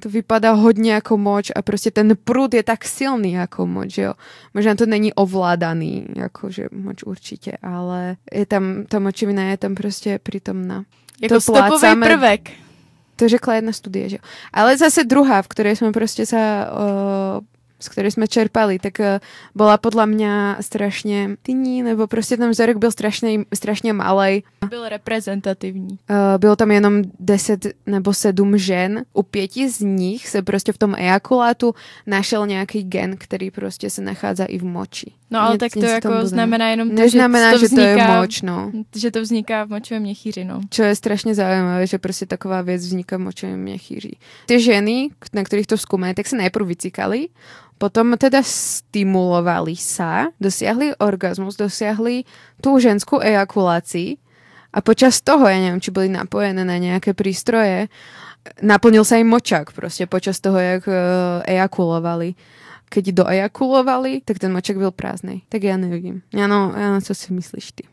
to vypadá hodně jako moč a prostě ten prud je tak silný jako moč, jo. Možná to není ovládaný, jakože moč určitě, ale je tam, ta močovina je tam prostě přítomná. Jako to stopový prvek. To řekla jedna studie, že jo. Ale zase druhá, v které jsme prostě se uh, z které jsme čerpali, tak uh, byla podle mě strašně tyní, nebo prostě ten vzorek byl strašně, strašně malý. Byl reprezentativní. Uh, bylo tam jenom 10 nebo 7 žen. U pěti z nich se prostě v tom ejakulátu našel nějaký gen, který prostě se nachází i v moči. No ale tak to jako znamená jenom to, Neznamená, že to, vzniká, že to je moč, no. Že to vzniká v močovém měchýři, no. Čo je strašně zajímavé, že prostě taková věc vzniká v močovém měchýři. Ty ženy, na kterých to zkoumají, tak se najprv vycikali, potom teda stimulovali sa, dosiahli orgazmus, dosiahli tú ženskú ejakulácii a počas toho, ja neviem, či boli napojené na nejaké prístroje, naplnil sa im močák prostě počas toho, jak uh, ejakulovali. Keď doejakulovali, tak ten močák byl prázdný. Tak já nevím. Ano, ano, co si myslíš ty?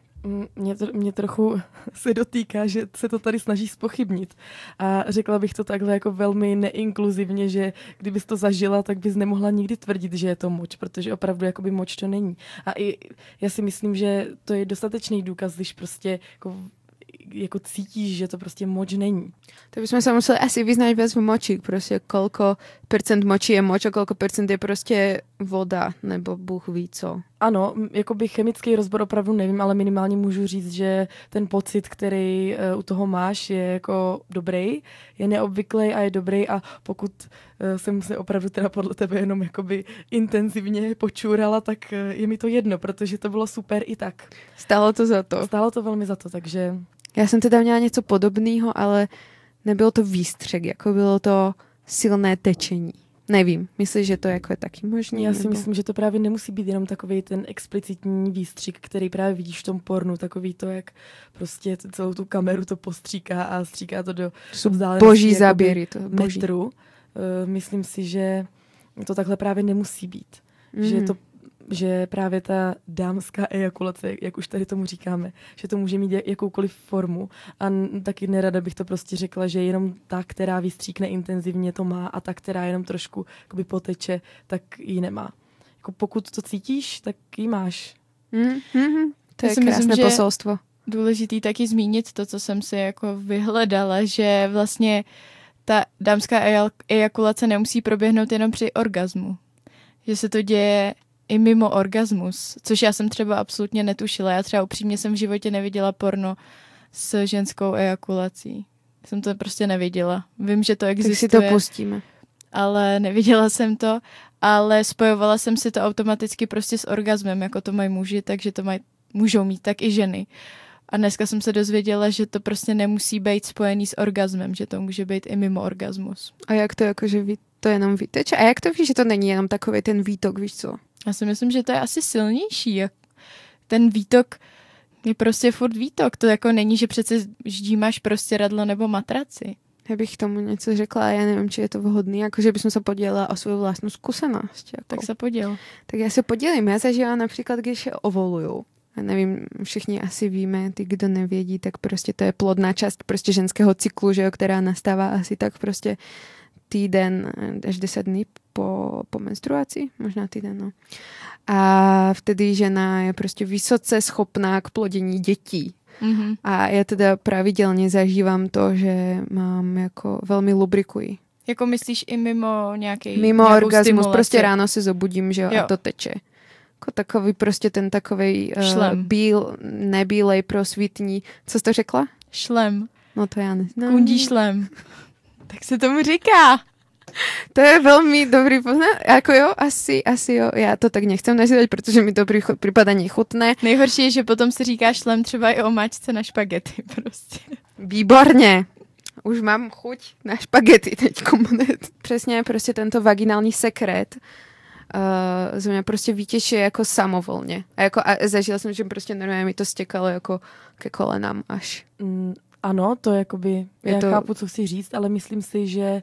Mě, mě trochu [laughs] se dotýká, že se to tady snaží spochybnit. A řekla bych to takhle jako velmi neinkluzivně, že kdybys to zažila, tak bys nemohla nikdy tvrdit, že je to moč, protože opravdu jakoby moč to není. A i já si myslím, že to je dostatečný důkaz, když prostě jako jako cítíš, že to prostě moč není. To bychom se museli asi vyznať viac v moči, prostě kolko percent moči je moč a kolko percent je prostě voda, nebo Bůh ví co. Ano, jakoby chemický rozbor opravdu nevím, ale minimálně můžu říct, že ten pocit, který uh, u toho máš, je jako dobrý, je neobvyklý a je dobrý a pokud uh, jsem se opravdu teda podle tebe jenom jakoby intenzivně počůrala, tak uh, je mi to jedno, protože to bylo super i tak. Stálo to za to. Stálo to velmi za to, takže já jsem teda měla něco podobného, ale nebylo to výstřek, jako bylo to silné tečení. Nevím, myslíš, že to jako je taky možné? Já si nebo? myslím, že to právě nemusí být jenom takový ten explicitní výstřik, který právě vidíš v tom pornu, takový to, jak prostě celou tu kameru to postříká a stříká to do vzdálenosti boží záběry, to boží. metru. Uh, myslím si, že to takhle právě nemusí být. Mm. Že to že právě ta dámská ejakulace, jak už tady tomu říkáme, že to může mít jakoukoliv formu a taky nerada bych to prostě řekla, že jenom ta, která vystříkne intenzivně, to má a ta, která jenom trošku jakoby poteče, tak ji nemá. Jako pokud to cítíš, tak ji máš. Mm-hmm. To je krásné myslím, posolstvo. Důležitý taky zmínit to, co jsem si jako vyhledala, že vlastně ta dámská ejakulace nemusí proběhnout jenom při orgazmu. Že se to děje i mimo orgasmus, což já jsem třeba absolutně netušila. Já třeba upřímně jsem v životě neviděla porno s ženskou ejakulací. Jsem to prostě neviděla. Vím, že to existuje. Tak si to pustíme. Ale neviděla jsem to, ale spojovala jsem si to automaticky prostě s orgasmem, jako to mají muži, takže to mají, můžou mít tak i ženy. A dneska jsem se dozvěděla, že to prostě nemusí být spojený s orgasmem, že to může být i mimo orgasmus. A jak to jakože ví, to jenom vyteče? A jak to víš, že to není jenom takový ten výtok, víš co? Já si myslím, že to je asi silnější. Ten výtok je prostě furt výtok. To jako není, že přece ždímáš prostě radlo nebo matraci. Já bych tomu něco řekla, já nevím, či je to vhodné, jako že bychom se podělila o svou vlastní zkušenost. Jako. Tak se poděl. Tak já se podělím. Já zažila například, když ovoluju. Já nevím, všichni asi víme, ty, kdo nevědí, tak prostě to je plodná část prostě ženského cyklu, že jo, která nastává asi tak prostě týden až 10 dní po, po menstruaci, možná týden, no. A vtedy žena je prostě vysoce schopná k plodění dětí. Mm-hmm. A já teda pravidelně zažívám to, že mám jako velmi lubrikuji. Jako myslíš i mimo nějaký Mimo orgasmus, stimulaci. prostě ráno se zobudím, že jo, jo. a to teče. Jako takový prostě ten takový uh, bíl, nebílej prosvítní. Co jsi to řekla? Šlem. No to já neznám. Kundí šlem. tak se tomu říká. To je velmi dobrý poznat. Jako jo, asi, asi jo. Já to tak nechcem nazývat, protože mi to připadá nechutné. Nejhorší je, že potom si říkáš šlem třeba i o mačce na špagety [laughs] prostě. Výborně. Už mám chuť na špagety teď Přesně prostě tento vaginální sekret uh, ze mě prostě vytěší jako samovolně. A, jako, a zažila jsem, že prostě normálně mi to stěkalo jako ke kolenám až. Mm, Ano, to jakoby, Je já to- chápu, co chci říct, ale myslím si, že eh,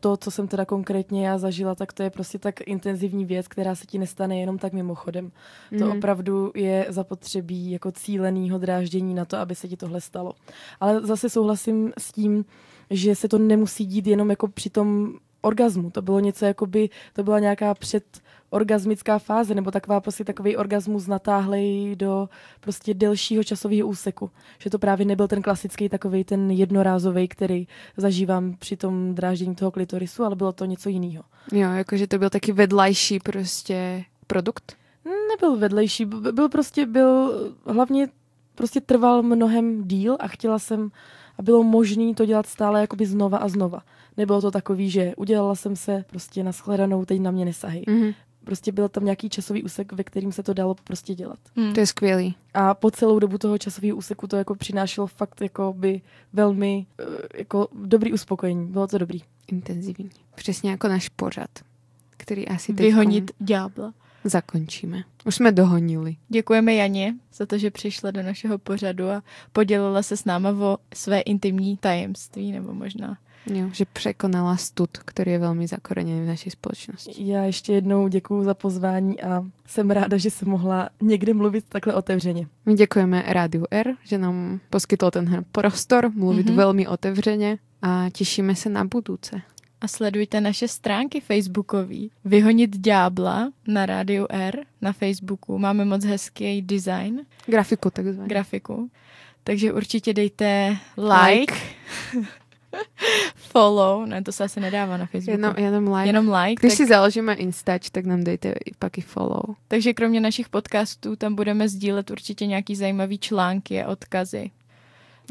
to, co jsem teda konkrétně já zažila, tak to je prostě tak intenzivní věc, která se ti nestane jenom tak mimochodem. To Mhm. opravdu je zapotřebí jako cílenýho dráždění na to, aby se ti tohle stalo. Ale zase souhlasím s tím, že se to nemusí dít jenom jako při tom orgazmu. To bylo něco jakoby, to byla nějaká předorgasmická fáze, nebo taková prostě takový orgasmus natáhlej do prostě delšího časového úseku. Že to právě nebyl ten klasický takový ten jednorázový, který zažívám při tom dráždění toho klitorisu, ale bylo to něco jiného. Jo, jakože to byl taky vedlejší prostě produkt. Nebyl vedlejší, byl prostě, byl hlavně prostě trval mnohem díl a chtěla jsem, a bylo možné to dělat stále jakoby znova a znova. Nebylo to takový, že udělala jsem se prostě na shledanou, teď na mě nesahej. Mhm. Prostě byl tam nějaký časový úsek, ve kterým se to dalo prostě dělat. Hmm. To je skvělý. A po celou dobu toho časového úseku to jako přinášelo fakt jako by velmi eh, jako dobrý uspokojení. Bylo to dobrý. Intenzivní. Přesně jako náš pořad, který asi teď Vyhonit ďábla. zakončíme. Už jsme dohonili. Děkujeme Janě za to, že přišla do našeho pořadu a podělila se s náma o své intimní tajemství, nebo možná Jo, že překonala stud, který je velmi zakoreněný v naší společnosti. Já ještě jednou děkuji za pozvání a jsem ráda, že jsem mohla někde mluvit takhle otevřeně. My děkujeme Rádiu R, že nám poskytl ten prostor mluvit Mhm. velmi otevřeně a těšíme se na budouce. a sledujte naše stránky facebookový. Vyhonit ďábla na rádiu R na Facebooku. Máme moc hezký design, Grafiku takzvaně. grafiku. Takže určitě dejte like, [laughs] follow, ne, to se asi nedává na Facebooku. Jenom, jenom like. Jenom like. Když tak, si založíme Instač, tak nám dejte i pak i follow. takže kromě našich podcastů tam budeme sdílet určitě nějaký zajímavý články a odkazy.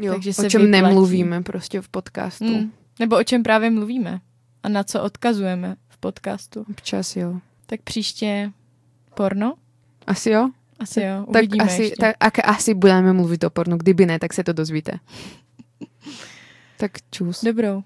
Jo, Takže o se čem vyplatí. nemluvíme prostě v podcastu. Hmm. Nebo o čem právě mluvíme a na co odkazujeme v podcastu. Občas jo. Tak příště porno? Asi jo? Asi jo, Tak uvidíme asi, ještě. tak, ak, asi budeme mluvit o pornu. Kdyby ne, tak se to dozvíte. [laughs] tak čus. Dobrou.